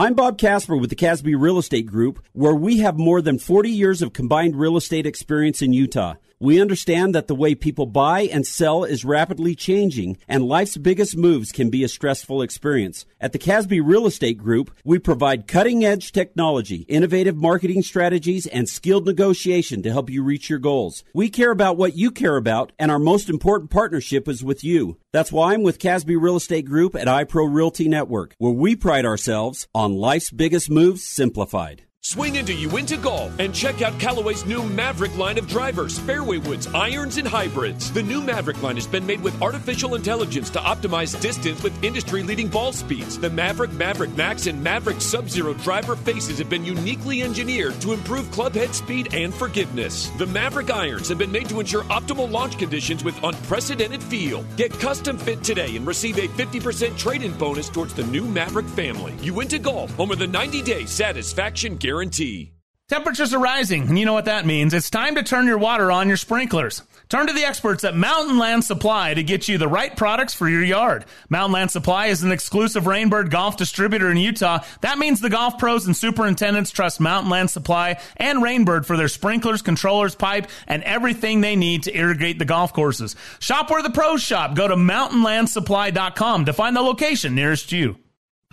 I'm Bob Casper with the Casby Real Estate Group, where we have more than 40 years of combined real estate experience in Utah. We understand that the way people buy and sell is rapidly changing, and life's biggest moves can be a stressful experience. At the Casby Real Estate Group, we provide cutting edge technology, innovative marketing strategies, and skilled negotiation to help you reach your goals. We care about what you care about, and our most important partnership is with you. That's why I'm with Casby Real Estate Group at iPro Realty Network, where we pride ourselves on life's biggest moves simplified. Swing into Uinta Golf and check out Callaway's new Mavrik line of drivers, fairway woods, irons, and hybrids. The new Mavrik line has been made with artificial intelligence to optimize distance with industry leading ball speeds. The Mavrik, Mavrik Max, and Mavrik Sub Zero driver faces have been uniquely engineered to improve clubhead speed and forgiveness. The Mavrik irons have been made to ensure optimal launch conditions with unprecedented feel. Get custom fit today and receive a 50% trade in bonus towards the new Mavrik family. Uinta Golf, home of the 90 day satisfaction guarantee guarantee. Temperatures are rising, and you know what that means. It's time to turn your water on your sprinklers. Turn to the experts at Mountain Land Supply to get you the right products for your yard. Mountain Land Supply is an exclusive Rainbird golf distributor in Utah. That means the golf pros and superintendents trust Mountain Land Supply and Rainbird for their sprinklers, controllers, pipe, and everything they need to irrigate the golf courses. Shop where the pros shop. Go to mountainlandsupply.com to find the location nearest you.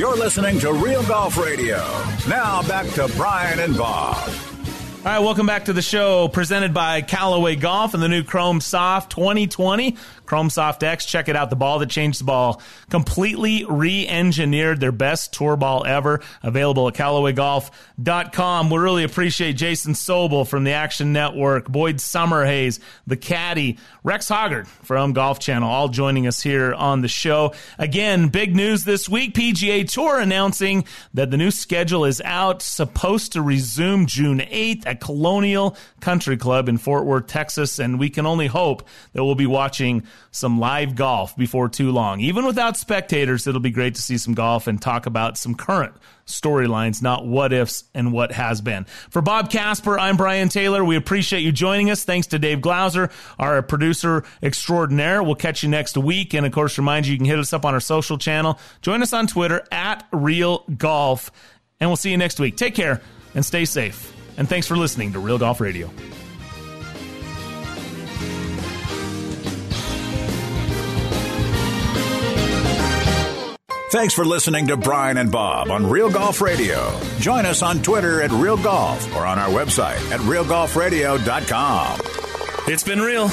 You're listening to Real Golf Radio. Now back to Brian and Bob. All right, welcome back to the show presented by Callaway Golf and the new Chrome Soft 2020. Chrome Soft X, check it out. The ball that changed the ball. Completely re engineered, their best tour ball ever. Available at CallawayGolf.com. We really appreciate Jason Sobel from the Action Network, Boyd Summerhays, the caddy, Rex Hoggard from Golf Channel, all joining us here on the show. Again, big news this week PGA Tour announcing that the new schedule is out, supposed to resume June 8th at Colonial Country Club in Fort Worth, Texas. And we can only hope that we'll be watching some live golf before too long. Even without spectators, it'll be great to see some golf and talk about some current storylines, not what ifs and what has been. For Bob Casper, I'm Brian Taylor. We appreciate you joining us. Thanks to Dave Glauser, our producer extraordinaire. We'll catch you next week. And of course, remind you, you can hit us up on our social channel. Join us on Twitter at Real Golf. And we'll see you next week. Take care and stay safe. And thanks for listening to Real Golf Radio. Thanks for listening to Brian and Bob on Real Golf Radio. Join us on Twitter at Real Golf or on our website at realgolfradio.com. It's been real.